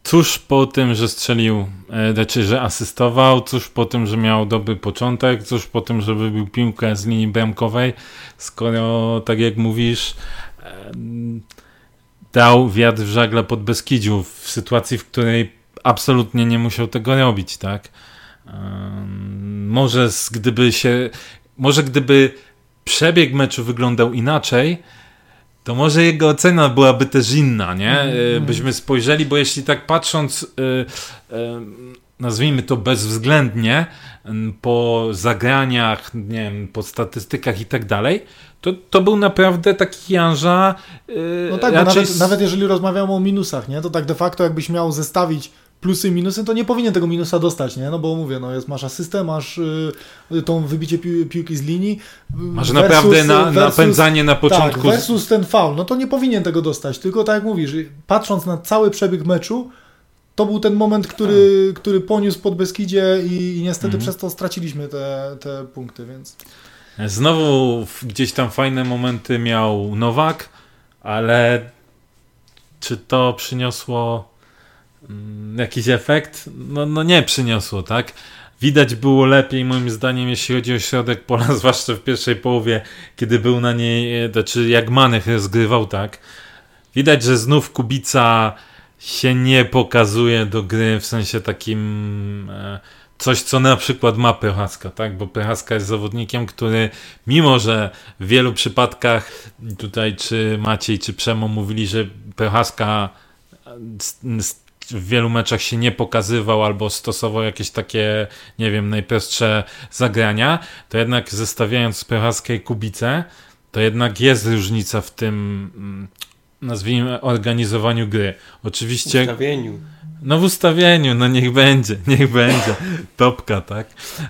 Cóż po tym, że strzelił, e, znaczy, że asystował, cóż po tym, że miał dobry początek, cóż po tym, że wybił piłkę z linii bramkowej, skoro, tak jak mówisz, dał wiatr w żagle pod Beskidziu w sytuacji, w której absolutnie nie musiał tego robić, tak? Może gdyby się, może gdyby przebieg meczu wyglądał inaczej, to może jego ocena byłaby też inna, nie? Mm. Byśmy spojrzeli, bo jeśli tak patrząc, y, y, nazwijmy to bezwzględnie, po zagraniach, nie wiem, po statystykach i tak dalej, to, to był naprawdę taki Janża. no tak, raczej... nawet, nawet jeżeli rozmawiamy o minusach, nie? to tak de facto jakbyś miał zestawić plusy i minusy, to nie powinien tego minusa dostać, nie? No bo mówię, no jest, masz asystę, masz y, tą wybicie pi piłki z linii. Masz versus, naprawdę na, versus, napędzanie na początku. Tak, versus ten faul, no to nie powinien tego dostać, tylko tak jak mówisz, patrząc na cały przebieg meczu, to był ten moment, który, który poniósł pod Beskidzie i, i niestety mhm. przez to straciliśmy te, te punkty, więc... Znowu gdzieś tam fajne momenty miał Nowak, ale czy to przyniosło jakiś efekt? No, no nie przyniosło, tak? Widać było lepiej, moim zdaniem, jeśli chodzi o środek pola, zwłaszcza w pierwszej połowie, kiedy był na niej, znaczy jak Manech rozgrywał, tak? Widać, że znów Kubica się nie pokazuje do gry w sensie takim e, coś, co na przykład ma Prochaska, tak? Bo Prochaska jest zawodnikiem, który mimo, że w wielu przypadkach tutaj czy Maciej, czy Przemo mówili, że Prochaska w wielu meczach się nie pokazywał albo stosował jakieś takie, nie wiem, najprostsze zagrania, to jednak zestawiając Prochaskę i Kubicę, to jednak jest różnica w tym, mm, nazwijmy, organizowaniu gry. Oczywiście... W ustawieniu. No w ustawieniu, no niech będzie, niech będzie. Topka, tak?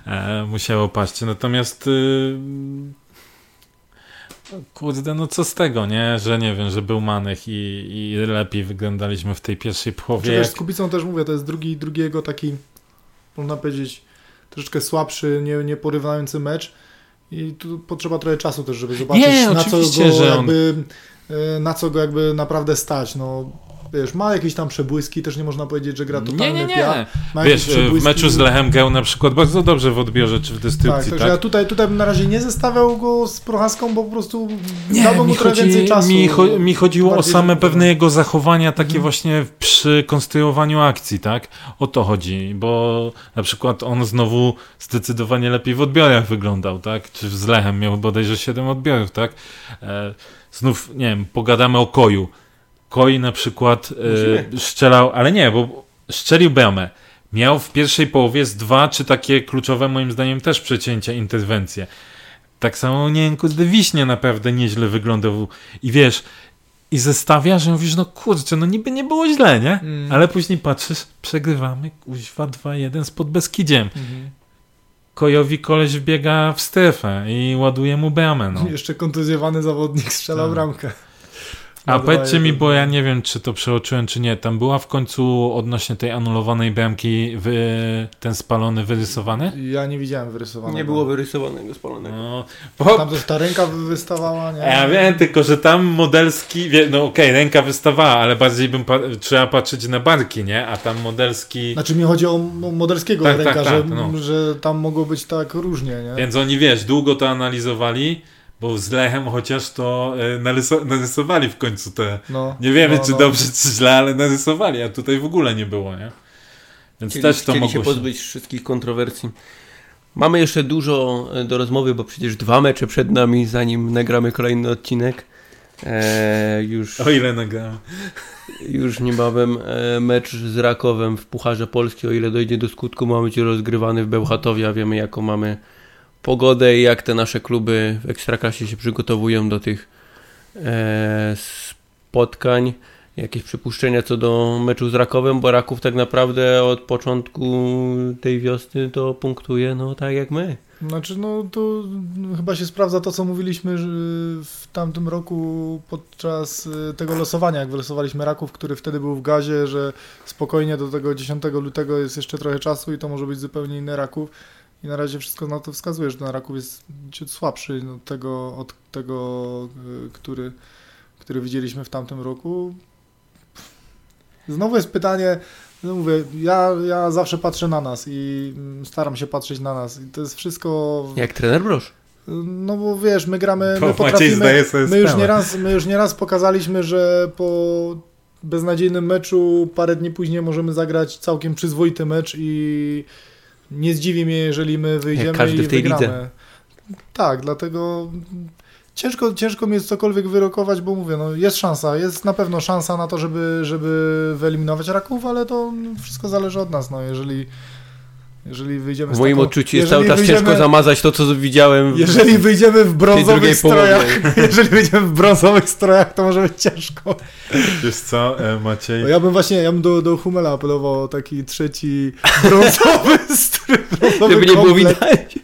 E, musiało paść. Natomiast y, Kurde, no co z tego, nie? Że nie wiem, że był Manych i, i lepiej wyglądaliśmy w tej pierwszej połowie. Jak... Z Kubicą też mówię, to jest drugi, drugiego taki, można powiedzieć, troszeczkę słabszy, nie, nie porywający mecz i tu potrzeba trochę czasu też, żeby zobaczyć, nie, na co go jakby, on... E, na co go jakby naprawdę stać. No, wiesz, ma jakieś tam przebłyski, też nie można powiedzieć, że gra totalny nie, nie, nie. Wiesz, w meczu z Lechem grał na przykład bardzo dobrze w odbiorze czy w dystrybucji, tak? tak? ja tutaj, tutaj bym na razie nie zestawiał go z Prochaską, bo po prostu nie, dałbym mu trochę więcej czasu. Mi, cho mi chodziło o same pewne jego zachowania, takie mhm. właśnie przy konstruowaniu akcji, tak? O to chodzi, bo na przykład on znowu zdecydowanie lepiej w odbiorach wyglądał, tak? Czy z Lechem miał bodajże 7 odbiorów, tak? E, znów, nie wiem, pogadamy o Koju Koi na przykład e, strzelał, ale nie, bo strzelił bramę. Miał w pierwszej połowie z dwa, czy takie kluczowe moim zdaniem też przecięcia, interwencje. Tak samo, nie wiem, kurde, Wiśnie naprawdę nieźle wyglądał. I wiesz, i zestawiasz, że mówisz, no kurczę, no niby nie było źle, nie? Mm. Ale później patrzysz, przegrywamy, kuźwa 2-1 z Podbeskidziem. Mm. Kojowi koleś wbiega w strefę i ładuje mu bramę, no. Jeszcze kontuzjowany zawodnik strzela tak. bramkę. A powiedzcie mi, bo ja nie wiem, czy to przeoczyłem, czy nie. Tam była w końcu odnośnie tej anulowanej bramki wy, ten spalony wyrysowany? Ja nie widziałem wyrysowanego. Nie było wyrysowanego spalonego. No, bo, Tam też ta ręka wystawała, nie? ja wiem, tylko że tam modelski, wie- no okej, ręka wystawała, ale bardziej bym pa, trzeba patrzeć na barki, nie? A tam modelski, Znaczy mi chodzi o modelskiego Tak, tak, ręka, tak, że, no. że tam mogło być tak różnie, nie? więc oni wiesz, długo to analizowali, bo z Lechem chociaż to e, naryso, narysowali w końcu te. No, Nie wiemy, no, czy no. dobrze, czy źle, ale narysowali, a tutaj w ogóle nie było, nie? Więc Chcieli, też to mogło się pozbyć wszystkich kontrowersji. Mamy jeszcze dużo e, do rozmowy, bo przecież dwa mecze przed nami, zanim nagramy kolejny odcinek. E, już, O ile nagrałem. już niebawem mecz z Rakowem w Pucharze Polski, o ile dojdzie do skutku, ma być rozgrywany w Bełchatowie, a wiemy jaką mamy pogodę i jak te nasze kluby w Ekstraklasie się przygotowują do tych e, spotkań. Jakieś przypuszczenia co do meczu z Rakowem, bo Raków tak naprawdę od początku tej wiosny to punktuje, no tak jak my. Znaczy, no to chyba się sprawdza to, co mówiliśmy w tamtym roku podczas y, tego losowania, jak wylosowaliśmy Raków, który wtedy był w gazie, że spokojnie do tego 10 lutego jest jeszcze trochę czasu i to może być zupełnie inny Raków. I na razie wszystko na to wskazuje, że ten Raków jest ciut słabszy od tego, od tego y, który, który widzieliśmy w tamtym roku. Znowu jest pytanie, no mówię, ja, ja zawsze patrzę na nas i mm, staram się patrzeć na nas. I to jest wszystko. Jak trener Brosz. No bo wiesz, my gramy, Bo my potrafimy. My już, nieraz, my już nieraz pokazaliśmy, że po beznadziejnym meczu parę dni później możemy zagrać całkiem przyzwoity mecz i nie zdziwi mnie, jeżeli my wyjdziemy każdy i w tej wygramy. lidze. Tak, dlatego ciężko, ciężko mi jest cokolwiek wyrokować, bo mówię, no jest szansa, jest na pewno szansa na to, żeby, żeby wyeliminować Raków, ale to wszystko zależy od nas, no jeżeli jeżeli wyjdziemy W moim taką, odczuciu jest cały czas ciężko zamazać to, co widziałem. w- jeżeli wyjdziemy w brązowych połowie. strojach, jeżeli wyjdziemy w brązowych strojach, to może być ciężko. Wiesz co, e, Maciej? Bo ja bym właśnie, ja bym do, do Humela apelował o taki trzeci brązowy strój, brązowy Żeby nie było widać.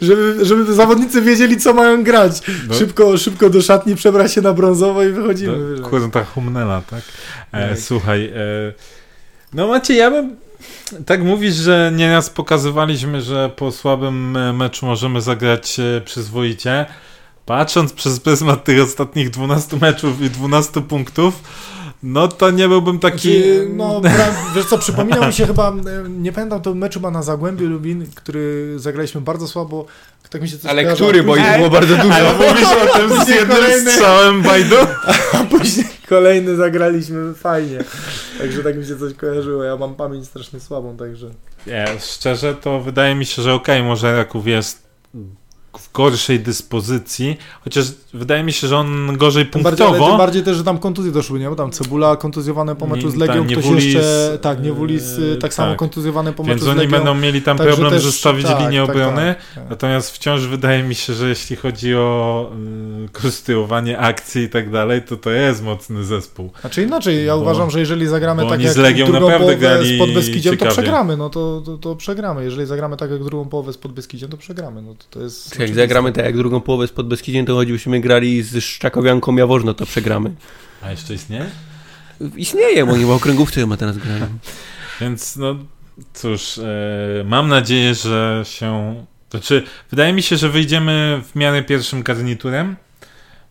żeby, żeby zawodnicy wiedzieli, co mają grać. No. Szybko, szybko do szatni przebrać się na brązowo i wychodzimy. No, wiesz. Kurta Humnela, tak? E, Tak. słuchaj, e, no Maciej, ja bym tak mówisz, że nieraz pokazywaliśmy, że po słabym e, meczu możemy zagrać e, przyzwoicie. Patrząc przez pryzmat tych ostatnich 12 meczów i 12 punktów, no to nie byłbym taki... Znaczy, no, wiesz co, przypominał mi się chyba, e, nie pamiętam, to meczu chyba na Zagłębiu Lubin, który zagraliśmy bardzo słabo. Tak mi się coś Ale który, bo ich było bardzo dużo. Ale mówisz o tym z jednym kolejny- strzałem, Bajdu? A później kolejny zagraliśmy fajnie. Także tak mi się coś kojarzyło. Ja mam pamięć strasznie słabą, także. Nie, szczerze to wydaje mi się, że okej, może Raków jest w gorszej dyspozycji, chociaż wydaje mi się, że on gorzej Tym bardziej, punktowo. tym bardziej też, że tam kontuzje doszły, nie? Bo tam Cebula kontuzjowane po meczu z Nie- Legią, tak, ktoś Niewulis, jeszcze, tak, Niewulis yy, tak samo tak. kontuzjowany po Więc meczu z oni Legią. będą mieli tam problem też- zostawić tak, linię tak, obrony. tak, tak. Natomiast wciąż wydaje mi się, że jeśli chodzi o y, konstruowanie akcji i tak dalej, to to jest mocny zespół. Znaczy inaczej, ja Bo- uważam, że jeżeli zagramy tak oni jak z Legią drugą naprawdę połowę z Podbeskidziem, to przegramy, no to, to, to przegramy. Jeżeli zagramy tak jak drugą połowę z Podbeskidziem, to przegramy. No to, to jest Jak zagramy tak jak drugą połowę z Podbeskidziem, to choćbyśmy grali z Szczakowianką Jaworzno, to przegramy. A jeszcze istnieje? Istnieje, bo nie ma okręgówce ma teraz grają. Więc no cóż, e, mam nadzieję, że się. Znaczy, wydaje mi się, że wyjdziemy w miarę pierwszym garniturem.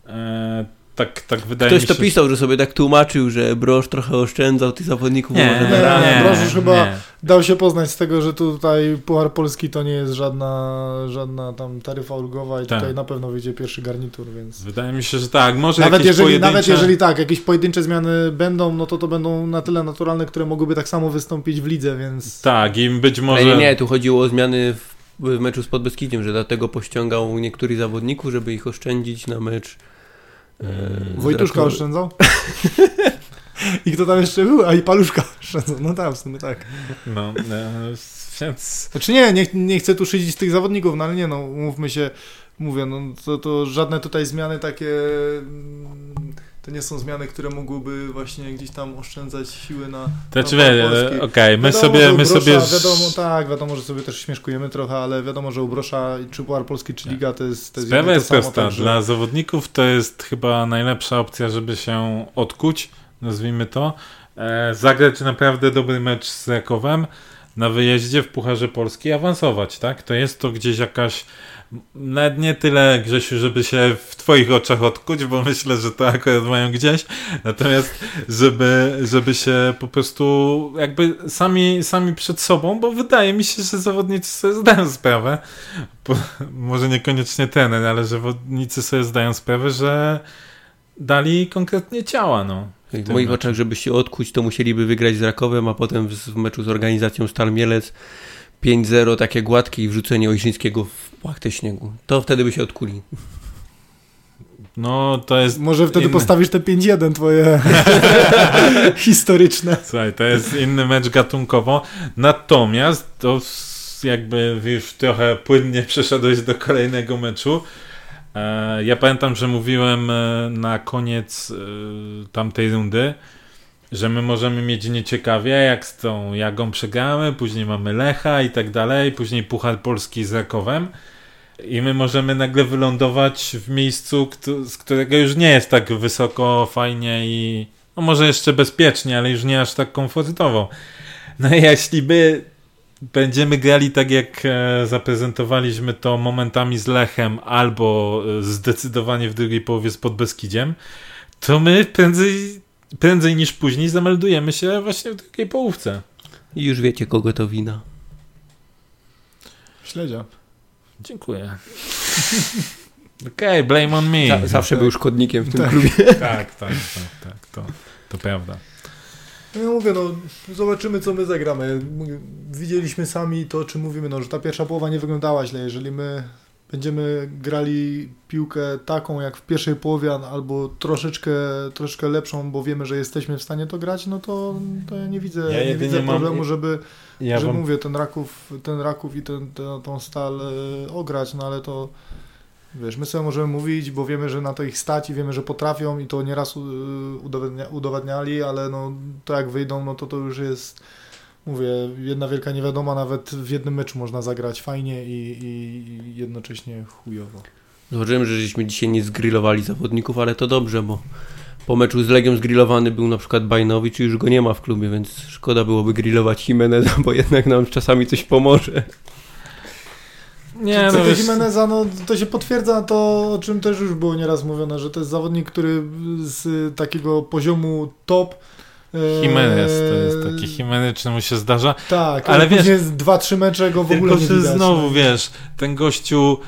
E, tak, tak wydaje Ktoś mi to się. pisał, że sobie tak tłumaczył, że Broż trochę oszczędzał tych zawodników. Nie, może nie, nie, Broż już chyba- nie. Dał się poznać z tego, że tutaj Puchar Polski to nie jest żadna, żadna tam taryfa ulgowa i Tak. tutaj na pewno wyjdzie pierwszy garnitur, więc... Wydaje mi się, że tak. Może Nawet jakieś jeżeli, pojedyncze... nawet jeżeli tak, jakieś pojedyncze zmiany będą, no to to będą na tyle naturalne, które mogłyby tak samo wystąpić w lidze, więc... Tak, i być może. Ale nie, nie, tu chodziło o zmiany w, w meczu z Podbeskidziem, że dlatego pościągał niektórych zawodników, żeby ich oszczędzić na mecz. Z Wojtuszka Rakowem. oszczędzał? I kto tam jeszcze był? A i Paluszka oszczędzał. No tak, w sumie tak. No, e, więc. Znaczy nie, nie, nie chcę tu szydzić tych zawodników, no ale nie, no umówmy się, mówię, no to, to żadne tutaj zmiany takie mm, to nie są zmiany, które mogłyby właśnie gdzieś tam oszczędzać siły na. To na znaczy, okej, okay, my Wiadomo, sobie, że my Brosza, sobie... Wiadomo, tak, wiadomo, że sobie też śmieszkujemy trochę, ale wiadomo, że u Brosza czy Puchar Polski, czy Liga to jest, to jest Sprawa jest prosta. także- Dla zawodników to jest chyba najlepsza opcja, żeby się odkuć, nazwijmy to. E, zagrać naprawdę dobry mecz z Rakowem na wyjeździe w Pucharze Polski i awansować, tak? To jest to gdzieś jakaś nawet nie tyle, Grzesiu, żeby się w twoich oczach odkuć, bo myślę, że to akurat mają gdzieś, natomiast żeby, żeby się po prostu jakby sami, sami przed sobą, bo wydaje mi się, że zawodnicy sobie zdają sprawę, bo, może niekoniecznie trener, ale zawodnicy sobie zdają sprawę, że dali konkretnie ciała, no. W tym moich meczu. oczach, żeby się odkuć, to musieliby wygrać z Rakowem, a potem w, w meczu z organizacją Stal Mielec 5-0, takie gładkie i wrzucenie Ojrzyńskiego w płachtę śniegu. To wtedy by się odkuli. No, to jest Może wtedy inny- postawisz te 5-1 twoje historyczne. Słuchaj, to jest inny mecz gatunkowo. Natomiast to jakby już trochę płynnie przeszedłeś do kolejnego meczu. E, ja pamiętam, że mówiłem e, na koniec e, tamtej rundy, że my możemy mieć nieciekawie, jak z tą Jagą przegramy, później mamy Lecha i tak dalej, później Puchar Polski z Rakowem. I my możemy nagle wylądować w miejscu, z którego już nie jest tak wysoko, fajnie i no może jeszcze bezpiecznie, ale już nie aż tak komfortowo. No i jeśli my będziemy grali tak, jak e, zaprezentowaliśmy to momentami z Lechem, albo e, zdecydowanie w drugiej połowie z Podbeskidziem, to my prędzej, prędzej niż później zameldujemy się właśnie w drugiej połówce. I już wiecie, kogo to wina. Śledzia. Dziękuję. Okej, blame on me. Za, zawsze był szkodnikiem w tym Tak. klubie. Tak, tak, tak, tak, to, to prawda. No ja mówię, no zobaczymy co my zagramy. Widzieliśmy sami to, czy mówimy, no, że ta pierwsza połowa nie wyglądała źle. Jeżeli my będziemy grali piłkę taką jak w pierwszej połowie, albo troszeczkę, troszeczkę lepszą, bo wiemy, że jesteśmy w stanie to grać, no to, to ja nie widzę, Ja nie widzę mam- problemu, żeby, Ja że wam mówię, ten Raków, ten Raków i ten, ten, tą stal e, ograć, no ale to wiesz, my sobie możemy mówić, bo wiemy, że na to ich stać i wiemy, że potrafią i to nieraz u- udowadnia, udowadniali, ale no to jak wyjdą, no to to już jest mówię, jedna wielka niewiadoma, nawet w jednym meczu można zagrać fajnie i, i, jednocześnie chujowo. Zobaczymy, że żeśmy dzisiaj nie zgrillowali zawodników, ale to dobrze, bo po meczu z Legią zgrillowany był na przykład Bajnowicz i już go nie ma w klubie, więc szkoda byłoby grillować Jimeneza, bo jednak nam czasami coś pomoże. Nie, Co no wiesz, Jimeneza, no to się potwierdza to, o czym też już było nieraz mówione, że to jest zawodnik, który z takiego poziomu top Jimenez to jest taki chimenyczny mu się zdarza. Tak, ale ale wiesz- później dwa, trzy mecze go w ogóle nie widać. znowu, no. wiesz, ten gościu,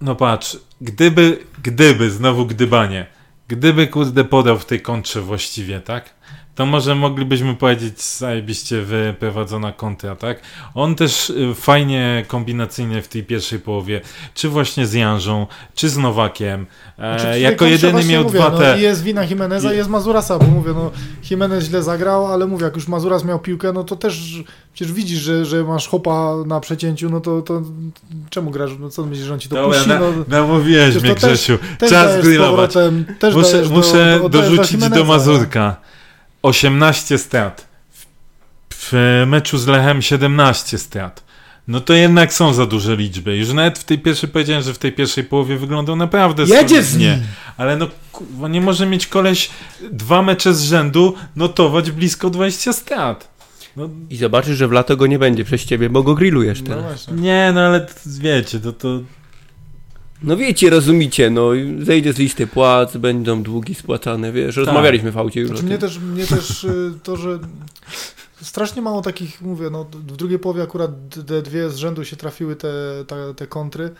no patrz, gdyby, gdyby, znowu gdybanie, gdyby, kurde, podał w tej kontrze właściwie, tak? To może moglibyśmy powiedzieć zajebiście wyprowadzona kontra, tak? On też y, fajnie kombinacyjnie w tej pierwszej połowie, czy właśnie z Janżą, czy z Nowakiem, e, Znaczy, jako jedyny miał mówię, dwa no, te... Jest wina Jimeneza i jest Mazurasa, bo mówię, no Jimenez źle zagrał, ale mówię, jak już Mazuras miał piłkę, no to też przecież widzisz, że, że masz chopa na przecięciu, no to, to czemu grasz, no co myślisz, że on ci to Dobra, puści? na, No, namówiłeś Przecież mnie, to też- Grzesiu. też Czas grillować. powrotem, Muszę, do- muszę do, dajesz dorzucić do, no. Mazurka. 18 strat. W, w meczu z Lechem 17 strat. No to jednak są za duże liczby. Już nawet w tej pierwszej powiedziałem, że w tej pierwszej połowie wyglądał naprawdę Jedzie z nim! Ale no kurwa, nie może mieć koleś dwa mecze z rzędu notować blisko 20 strat. No, I zobaczysz, że w lato go nie będzie przez ciebie, bo go grillujesz No teraz. właśnie. nie, no ale to, wiecie, to, to No wiecie, rozumicie, no zejdzie z listy płac, będą długi spłacane, wiesz, rozmawialiśmy w aucie już Znaczy mnie też, mnie też y, to, że strasznie mało takich, mówię, no w drugiej połowie akurat te dwie z rzędu się trafiły te, te, te kontry,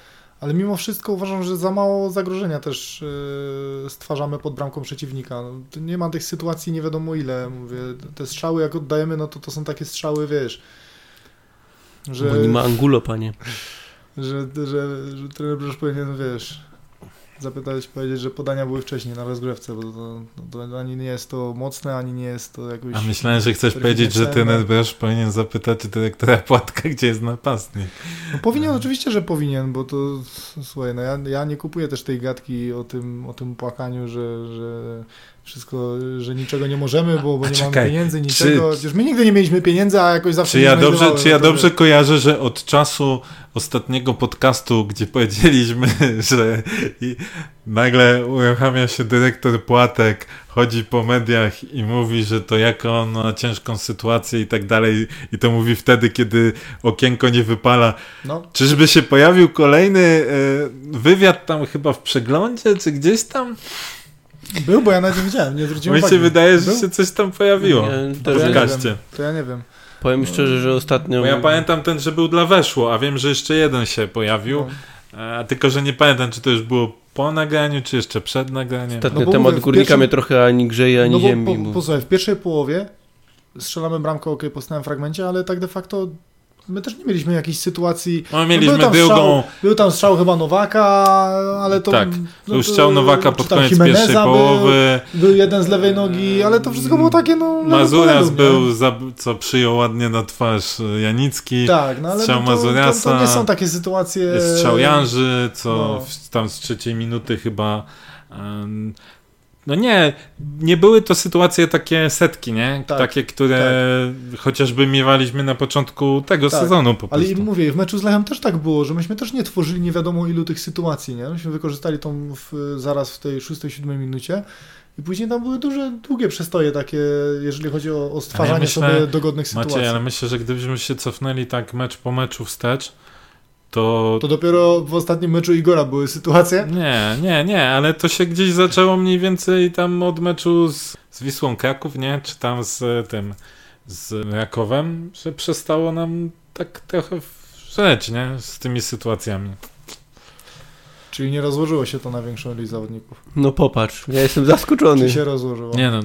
ale mimo wszystko uważam, że za mało zagrożenia też y, stwarzamy pod bramką przeciwnika. No, nie ma tych sytuacji nie wiadomo ile, mówię, te strzały jak oddajemy, no to to są takie strzały, wiesz, że, Bo nie ma Angulo, panie. Że, że, że trener Broż powinien, wiesz, zapytać, powiedzieć, że podania były wcześniej na rozgrywce, bo to, to, to ani nie jest to mocne, ani nie jest to jakoś... A myślałem, że chcesz powiedzieć, że ten Brosz powinien zapytać dyrektora Płatka, gdzie jest napastnik. No powinien, oczywiście, że powinien, bo to słuchaj, no ja, ja nie kupuję też tej gadki o tym, o tym płakaniu, że, że wszystko, że niczego nie możemy, bo, bo nie czekaj, mamy pieniędzy, niczego. czy- Przecież my nigdy nie mieliśmy pieniędzy, a jakoś zawsze Czy ja nie dobrze, czy ja dobrze kojarzę, że od czasu ostatniego podcastu, gdzie powiedzieliśmy, że nagle uruchamia się dyrektor Płatek, chodzi po mediach i mówi, że to jak on ma ciężką sytuację i tak dalej i to mówi wtedy, kiedy okienko nie wypala. No, Czyżby się pojawił kolejny e, wywiad tam chyba w przeglądzie, czy gdzieś tam? Był, bo ja nawet nie widziałem, nie zwróciłem Mi uwagi. się wydaje, że Był? się coś tam pojawiło. Ja w też To ja nie podcaście. wiem. To ja nie wiem. Powiem szczerze, że ostatnio... Bo ja pamiętam ten, że był dla weszło, a wiem, że jeszcze jeden się pojawił. No. A tylko, że nie pamiętam, czy to już było po nagraniu, czy jeszcze przed nagraniem. Ostatnio No temat górnika pierwszym- mnie trochę ani grzeje, ani no bo ziemi. po, bo- posłuchaj, w pierwszej połowie strzelamy bramkę, ok, po stałym fragmencie, ale tak de facto my też nie mieliśmy jakiejś sytuacji... No, mieliśmy był tam Strzał, był tam strzał chyba Nowaka, ale to... Tak, no był to- strzał Nowaka pod koniec Jimeneza pierwszej był, połowy. Był jeden z lewej nogi, ale to wszystko było takie, no... Mazurias był, za, co przyjął ładnie na twarz e, Janicki. Tak, no ale strzał no to, to, Mazuriasa, to nie są takie sytuacje... Jest strzał Janży, co no. w, tam z trzeciej minuty chyba. em, no nie, nie były to sytuacje takie setki, nie? Tak, takie, które chociażby miewaliśmy na początku tego Tak, sezonu po Ale prostu. i mówię, w meczu z Lechem też tak było, że myśmy też nie tworzyli nie wiadomo ilu tych sytuacji, nie? Myśmy wykorzystali tą w, zaraz w tej 6-7 minucie i później tam były duże, długie przestoje takie, jeżeli chodzi o, o stwarzanie myślę- sobie dogodnych sytuacji. Maciej, ale myślę, że gdybyśmy się cofnęli tak mecz po meczu wstecz, to... To dopiero w ostatnim meczu Igora były sytuacje. Nie, nie, nie, ale to się gdzieś zaczęło mniej więcej tam od meczu z, z Wisłą Kraków, nie? Czy tam z tym, z Rakowem, że przestało nam tak trochę wrzeć, nie? Z tymi sytuacjami. Czyli nie rozłożyło się to na większą ilość zawodników. No popatrz, ja jestem zaskoczony. Czy się rozłożyło? Nie no,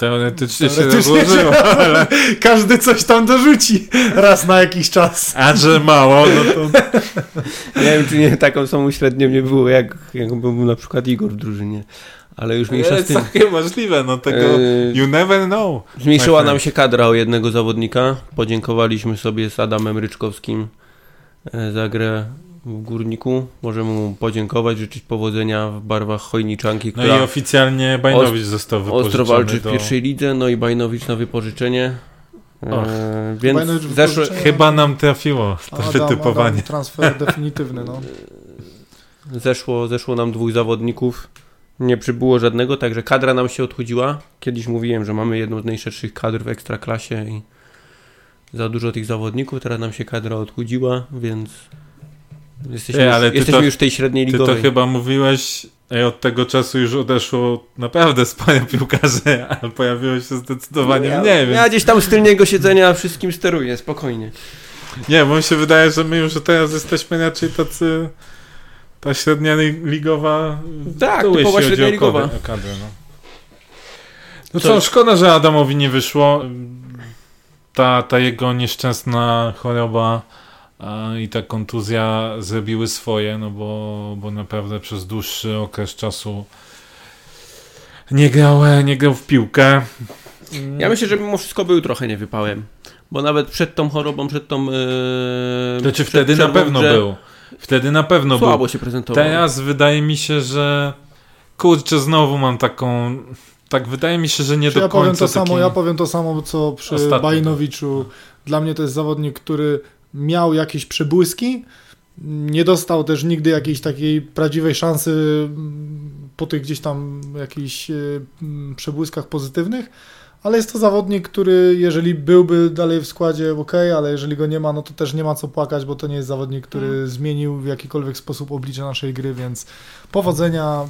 teoretycznie, Teoretycznie się rozłożyło, ale... Każdy coś tam dorzuci raz na jakiś czas. A że mało, no to... Nie wiem, czy nie taką samą średnią nie było, jak, jak był na przykład Igor w drużynie. Ale już mniejsza z jest tym. całkiem możliwe, no tego... E, You never know. Zmniejszyła nam się kadra o jednego zawodnika. Podziękowaliśmy sobie z Adamem Ryczkowskim e, za grę w Górniku. Możemy mu podziękować, życzyć powodzenia w barwach Chojniczanki, No która i oficjalnie Bajnowicz został wypożyczony ostro walczy w do... pierwszej lidze, no i Bajnowicz na wypożyczenie. Och. E, więc w wypożyczeniu. Chyba nam trafiło to Adam, wytypowanie. Adam, transfer definitywny, no. zeszło, zeszło nam dwóch zawodników. Nie przybyło żadnego, także kadra nam się odchudziła. Kiedyś mówiłem, że mamy jedną z najszerszych kadr w ekstraklasie i za dużo tych zawodników. Teraz nam się kadra odchudziła, więc jesteśmy, Ej, ale już, ty jesteśmy to- już w tej średniej Ty ligowej. to chyba mówiłeś, ej, od tego czasu już odeszło naprawdę sporo piłkarzy, a pojawiło się zdecydowanie ja, mniej, więc... ja gdzieś tam z tylniego siedzenia wszystkim steruję, spokojnie. Nie, bo mi się wydaje, że my już teraz jesteśmy raczej tacy... Ta średnia li- ligowa... Tak, typowa średnia o ligowa. o kadrę, no. no Co- szkoda, że Adamowi nie wyszło. Ta, ta jego nieszczęsna choroba i ta kontuzja zrobiły swoje, no bo, bo naprawdę przez dłuższy okres czasu nie grał, nie grał w piłkę. Ja myślę, że mimo wszystko był trochę niewypałem. Bo nawet przed tą chorobą, przed tą. Yy, Znaczy wtedy na pewno był. Wtedy na pewno był. Słabo się prezentował. Teraz wydaje mi się, że kurczę, znowu mam taką. Tak, wydaje mi się, że nie Czy do ja końca. powiem to samo, taki... ja powiem to samo, co przy Ostatnio. Bajnowiczu. Dla mnie to jest zawodnik, który miał jakieś przebłyski, nie dostał też nigdy jakiejś takiej prawdziwej szansy mm, po tych gdzieś tam jakichś e, mm, przebłyskach pozytywnych, ale jest to zawodnik, który jeżeli byłby dalej w składzie, ok, ale jeżeli go nie ma, no to też nie ma co płakać, bo to nie jest zawodnik, który Hmm. zmienił w jakikolwiek sposób oblicze naszej gry, więc powodzenia,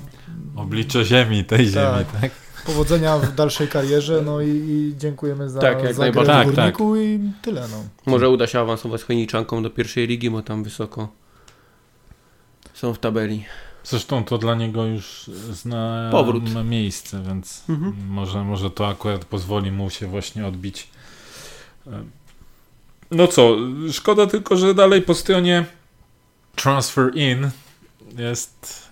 Oblicze ziemi, tej ziemi, tak? Powodzenia w dalszej karierze, no i, i dziękujemy za, Tak, jak za grę najbardziej. w Tak, górniku i tyle, no. Może uda się awansować z Chojniczanką do pierwszej ligi, bo tam wysoko są w tabeli. Zresztą to dla niego już zna Powrót. miejsce, więc Mhm. może, może to akurat pozwoli mu się właśnie odbić. No co, szkoda tylko, że dalej po stronie Transfer In jest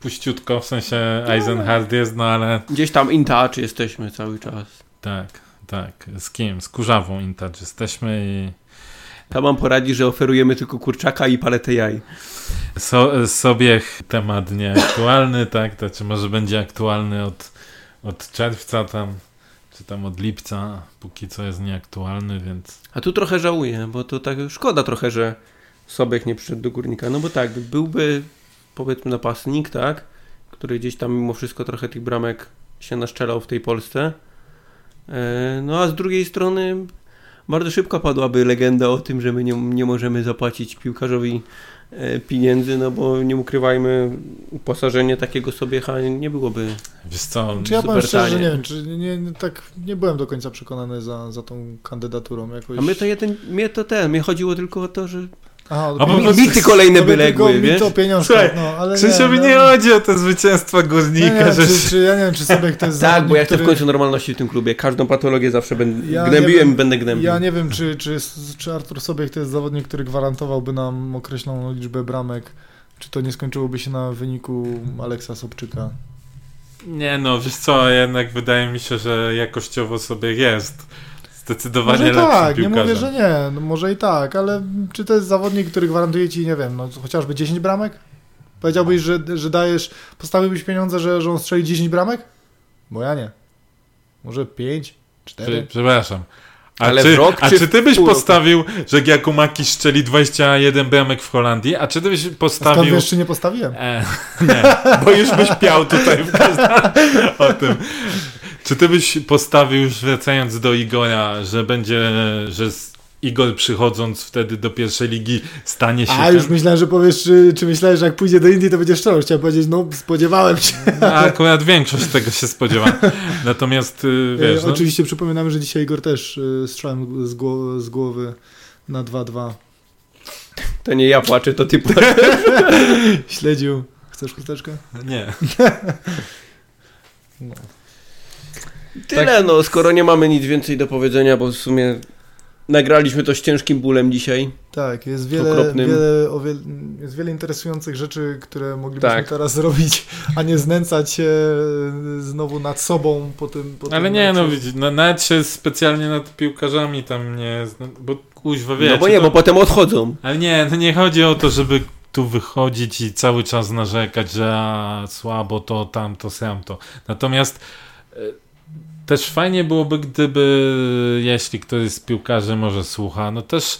puściutko, w sensie Eisenhard jest, no ale Gdzieś tam in touch jesteśmy cały czas. tak, tak. Z kim? Z Kurzawą Intouch jesteśmy i Tam mam poradzi, że oferujemy tylko kurczaka i paletę jaj. so, sobie temat nieaktualny, tak? To czy może będzie aktualny od, od czerwca tam, czy tam od lipca, póki co jest nieaktualny, więc A tu trochę żałuję, bo to tak szkoda trochę, że Sobek nie przyszedł do górnika. No bo tak, byłby powiedzmy napastnik, tak? Który gdzieś tam mimo wszystko trochę tych bramek się naszczelał w tej Polsce. E, No a z drugiej strony bardzo szybko padłaby legenda o tym, że my nie, nie możemy zapłacić piłkarzowi e, pieniędzy, no bo nie ukrywajmy, uposażenie takiego sobie nie byłoby. wiesz co, Czy ja Super powiem szczerze, że nie wiem, czy nie, nie, tak nie byłem do końca przekonany za, za tą kandydaturą. Jakoś... A my to jeden, mnie to ten, mnie chodziło tylko o to, że Aha, A po mi- prostu- kolejne tobie by tylko legły, mi wiesz? to pieniążka, Słuchaj, no, ale Krzysiowi nie, nie no. chodzi o te zwycięstwa Ja nie, górnika, wiem, że czy, czy, ja nie wiem, czy sobie to jest Tak, bo ja chcę w który- końcu normalności w tym klubie. Każdą patologię zawsze będę Ja nie gnębiłem wiem- będę gnębił. Ja nie wiem, czy, czy, czy Artur Sobiech to jest zawodnik, który gwarantowałby nam określoną liczbę bramek. Czy to nie skończyłoby się na wyniku Aleksa Sobczyka? Nie no, wiesz co, jednak wydaje mi się, że jakościowo sobie jest. Zdecydowanie Może i lepszym tak, nie mówię, że nie, no może i tak, ale czy to jest zawodnik, który gwarantuje ci, nie wiem, no chociażby 10 bramek? Powiedziałbyś, że, że dajesz, postawiłbyś pieniądze, że, że on strzeli 10 bramek? Bo ja nie. Może 5, 4? Prze- Przepraszam. A, Ale czy, rok a czy czy ty byś postawił, że Giacomakis strzeli 21 bramek w Holandii? A czy ty byś Skąd postawił... wiesz, czy nie postawiłem? E, nie, bo już byś piał tutaj w o tym. Czy ty byś postawił, już wracając do Igora, że będzie, że z- Igor przychodząc wtedy do pierwszej ligi stanie się A, ten- już myślałem, że powiesz, czy, czy myślałeś, że jak pójdzie do Indii, to będzie strzelał. Chciałem powiedzieć, no spodziewałem się. No, akurat większość tego się spodziewa. Natomiast y, wiesz, E, no, Oczywiście przypominamy, że dzisiaj Igor też y, strzałem z, gło- z głowy na 2-2. To nie ja płaczę, to ty płaczesz. Śledził. Chcesz chusteczkę? nie. No. Tyle, no, skoro nie mamy nic więcej do powiedzenia, bo w sumie nagraliśmy to z ciężkim bólem dzisiaj. Tak, jest wiele, Okropnym. wiele, o wiele, jest wiele interesujących rzeczy, które moglibyśmy Tak. teraz zrobić, a nie znęcać się znowu nad sobą po tym. Po Ale tym nie, no meczu. widzisz, no, nawet się specjalnie nad piłkarzami tam nie... Bo kuźwa wiecie, No bo nie, to- bo potem odchodzą. Ale nie, no nie chodzi o to, żeby tu wychodzić i cały czas narzekać, że a, słabo to, tamto, to. Natomiast e, też fajnie byłoby, gdyby, jeśli ktoś z piłkarzy może słucha, no też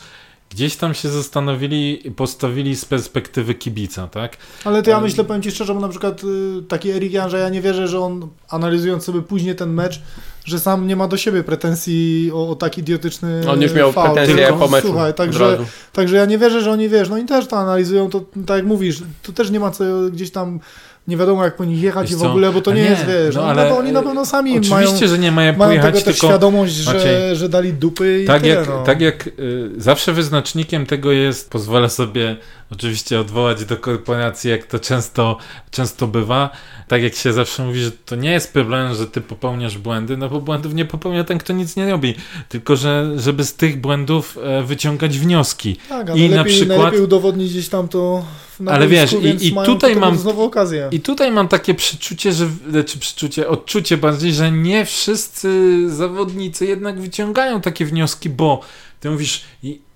gdzieś tam się zastanowili i postawili z perspektywy kibica, tak? Ale to ja myślę, powiem Ci szczerze, bo na przykład y, taki Erik Jan, że ja nie wierzę, że on analizując sobie później ten mecz, że sam nie ma do siebie pretensji o, o tak idiotyczny On już miał faul. pretensje Tylko, po meczu. Słuchaj, także, także ja nie wierzę, że oni, wiesz, no i też to analizują, to tak jak mówisz, to też nie ma co gdzieś tam nie wiadomo jak po nich jechać Wiesz i w ogóle, bo to nie, nie, jest, wiesz, no no, ale- bo oni na pewno sami mają, Oczywiście, że nie mają mają pojechać, też tylko... świadomość, że, Maciej, że dali dupy i Tak tyle, jak, no. tak jak y, zawsze wyznacznikiem tego jest, pozwolę sobie oczywiście odwołać do korporacji, jak to często, często bywa, tak jak się zawsze mówi, że to nie jest problem, że ty popełniasz błędy, no bo błędów nie popełnia ten, kto nic nie robi, tylko że żeby z tych błędów e, wyciągać wnioski. Tak, a I na najlepiej, przykład- najlepiej udowodnić gdzieś tam to na Ale boisku, wiesz, i- i tutaj mam- znowu okazję. I tutaj mam takie przeczucie, że, czy przeczucie, odczucie bardziej, że nie wszyscy zawodnicy jednak wyciągają takie wnioski, bo ty mówisz,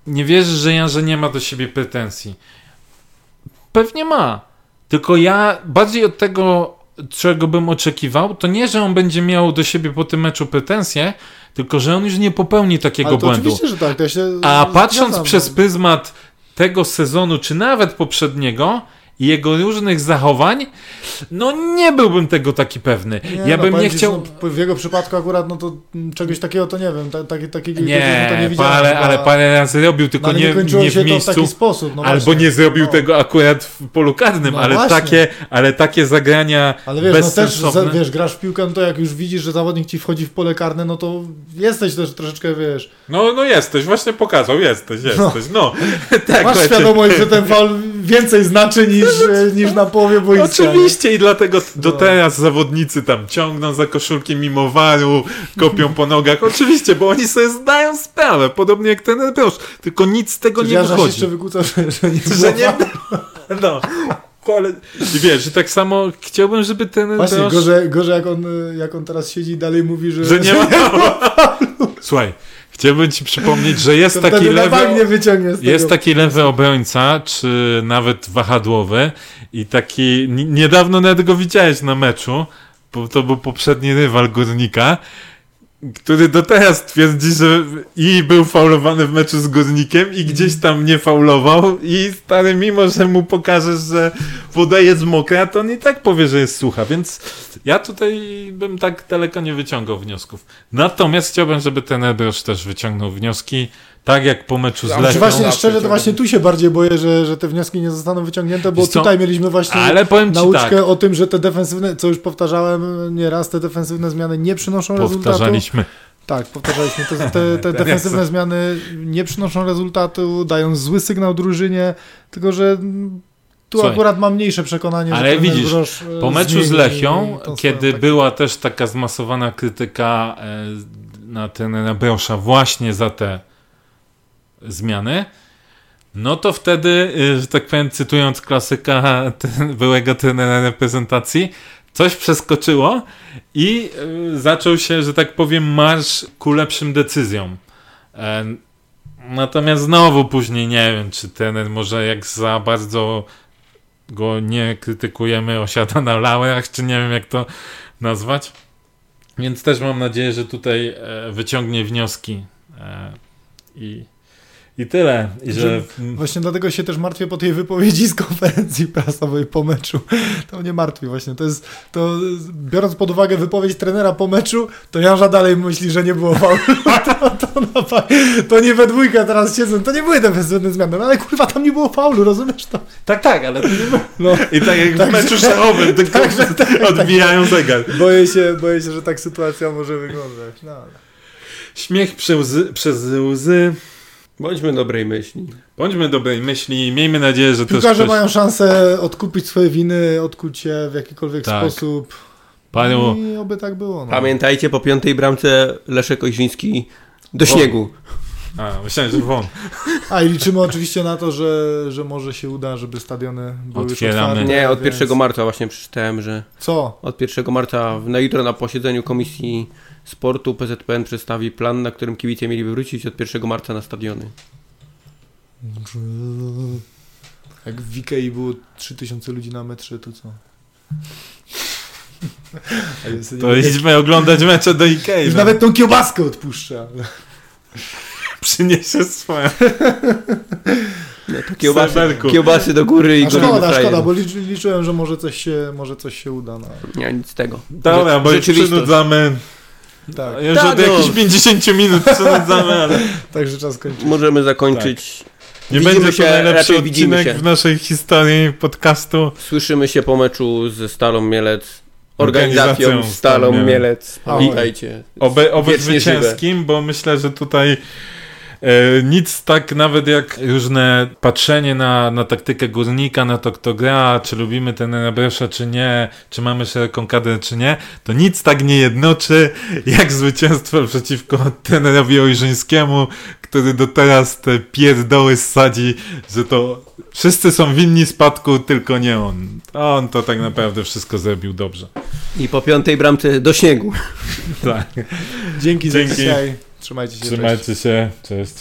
nie wierzysz, że Jan, że nie ma do siebie pretensji. Pewnie ma. Tylko ja bardziej od tego, czego bym oczekiwał, to nie, że on będzie miał do siebie po tym meczu pretensje, tylko że on już nie popełni takiego błędu. tak. Ja A patrząc zgadzam, przez no. pryzmat tego sezonu, czy nawet poprzedniego i jego różnych zachowań, no nie byłbym tego taki pewny. Nie, ja no, bym nie ci, chciał... No, w jego przypadku akurat, no to czegoś takiego to nie wiem. Ta, taki, takiego to nie Nie, widziałem. ale, chyba. ale parę razy robił, tylko No, nie, nie nie się w to w miejscu. taki sposób. No Albo właśnie. nie zrobił no. tego akurat w polu karnym, No ale, właśnie. takie, ale takie zagrania Ale wiesz, no też, wiesz, grasz w piłkę, no to jak już widzisz, że zawodnik ci wchodzi w pole karne, no to jesteś też troszeczkę, wiesz, No, no jesteś, właśnie pokazał, jesteś, jesteś, no. tak, masz świadomość, że ten faul więcej znaczy niż, e, niż na połowie boiska. Oczywiście i dlatego do No. teraz zawodnicy tam ciągną za koszulki mimo waru, kopią po nogach. Oczywiście, bo oni sobie zdają sprawę, podobnie jak ten Prosz, tylko nic z tego nie wychodzi. jeszcze wykłócał, że, że nie Że nie... No. ale i wiesz, i tak samo chciałbym, żeby ten Właśnie, gorzej, gorzej jak, on, jak on teraz siedzi i dalej mówi, że... że nie ma Słuchaj, chciałbym ci przypomnieć, że jest to taki lewy, jest taki lewy obrońca, czy nawet wahadłowy. I taki, niedawno nawet go widziałeś na meczu, bo to był poprzedni rywal Górnika, który do teraz twierdzi, że i był faulowany w meczu z Górnikiem i gdzieś tam nie faulował. I stary, mimo że mu pokażesz, że woda jest mokra, to on i tak powie, że jest sucha, więc ja tutaj bym tak daleko nie wyciągał wniosków. Natomiast chciałbym, żeby ten Ebrosz też wyciągnął wnioski, tak jak po meczu z Znaczy Lechią. właśnie, na szczerze, to właśnie tu się bardziej boję, że, że te wnioski nie zostaną wyciągnięte, bo co? tutaj mieliśmy właśnie Ale powiem ci nauczkę tak, o tym, że te defensywne, co już powtarzałem nieraz, te defensywne zmiany nie przynoszą rezultatu. powtarzaliśmy. Tak, powtarzaliśmy. Te, te, te defensywne zmiany nie przynoszą rezultatu, dają zły sygnał drużynie, tylko że tu Słuchaj, akurat mam mniejsze przekonanie, ale widzisz, e, Po meczu z Lechią, kiedy taktykę. była też taka zmasowana krytyka e, na trenera Brosza właśnie za te zmiany, no to wtedy, e, że tak powiem, cytując klasyka ten, byłego trenera reprezentacji, coś przeskoczyło i e, zaczął się, że tak powiem, marsz ku lepszym decyzjom. E, Natomiast znowu później nie wiem, czy trener może jak za bardzo go nie krytykujemy, osiada na laurach, czy nie wiem jak to nazwać. Więc też mam nadzieję, że tutaj e, wyciągnie wnioski e, i, i tyle. I że, Właśnie dlatego się też martwię po tej wypowiedzi z konferencji prasowej po meczu. To mnie martwi właśnie. To jest, to biorąc pod uwagę wypowiedź trenera po meczu, to Janża dalej myśli, że nie było faulu. To, to, pa- to nie we dwójkę teraz siedzą, to nie były defensywne zmiany, no ale kurwa tam nie było faulu, rozumiesz to? tak, tak, ale to nie było. No, I tak jak w Także- meczu szachowym, tylko Także tak, odbijają zegar. boję się, boję się, że tak sytuacja może wyglądać. No, ale... Śmiech przez przez łzy. Bądźmy dobrej myśli. Bądźmy dobrej myśli, miejmy nadzieję, że też Piłkarze ktoś mają szansę odkupić swoje winy, odkuć je w jakikolwiek Tak. sposób. paru I oby tak było. No. Pamiętajcie, po piątej bramce Leszek Oźwiński do śniegu. A, myślałem, że won. A i liczymy oczywiście na to, że, że może się uda, żeby stadiony były Otwieramy. otwarte. Nie, od więc- 1 marca właśnie przeczytałem, że Co? od 1 marca na jutro na posiedzeniu Komisji Sportu PZPN przedstawi plan, na którym kibice mieli wrócić od 1 marca na stadiony. Jak w Ikei było 3000 ludzi na metrze, to co? To idźmy oglądać mecze do Ikei. Już no. nawet tą kiełbaskę odpuszcza. przyniesie swoje. No to kiełbasy, do góry i A szkoda, szkoda, bo liczy, liczyłem, że może coś się, może coś się uda. No. Nie, nic z tego. Dobra, bo już przynudzamy. Tak, Już Tak, od no. jakichś 50 minut przynudzamy, ale także czas kończyć. Możemy zakończyć. nie Widzimy będzie się, to najlepszy raczej widzimy odcinek się. w naszej historii podcastu. Słyszymy się po meczu ze Stalą Mielec. Organizacją Organizacją Stalą Stal Mielec. Ahoj. Pamiętajcie. Oby, oby zwycięskim, bo myślę, że tutaj nic tak nawet jak różne patrzenie na, na taktykę górnika, na to kto gra, czy lubimy ten Bresza, czy nie, czy mamy szeroką kadrę, czy nie, to nic tak nie jednoczy jak zwycięstwo przeciwko trenerowi Ojrzyńskiemu, który do teraz te pierdoły ssadzi, że to wszyscy są winni spadku, tylko nie on. On to tak naprawdę wszystko zrobił dobrze. I po piątej bramce do śniegu. Tak. Dzięki, za Dzięki. dzisiaj. Trzymajcie się. cześć. Trzymajcie się. Cześć.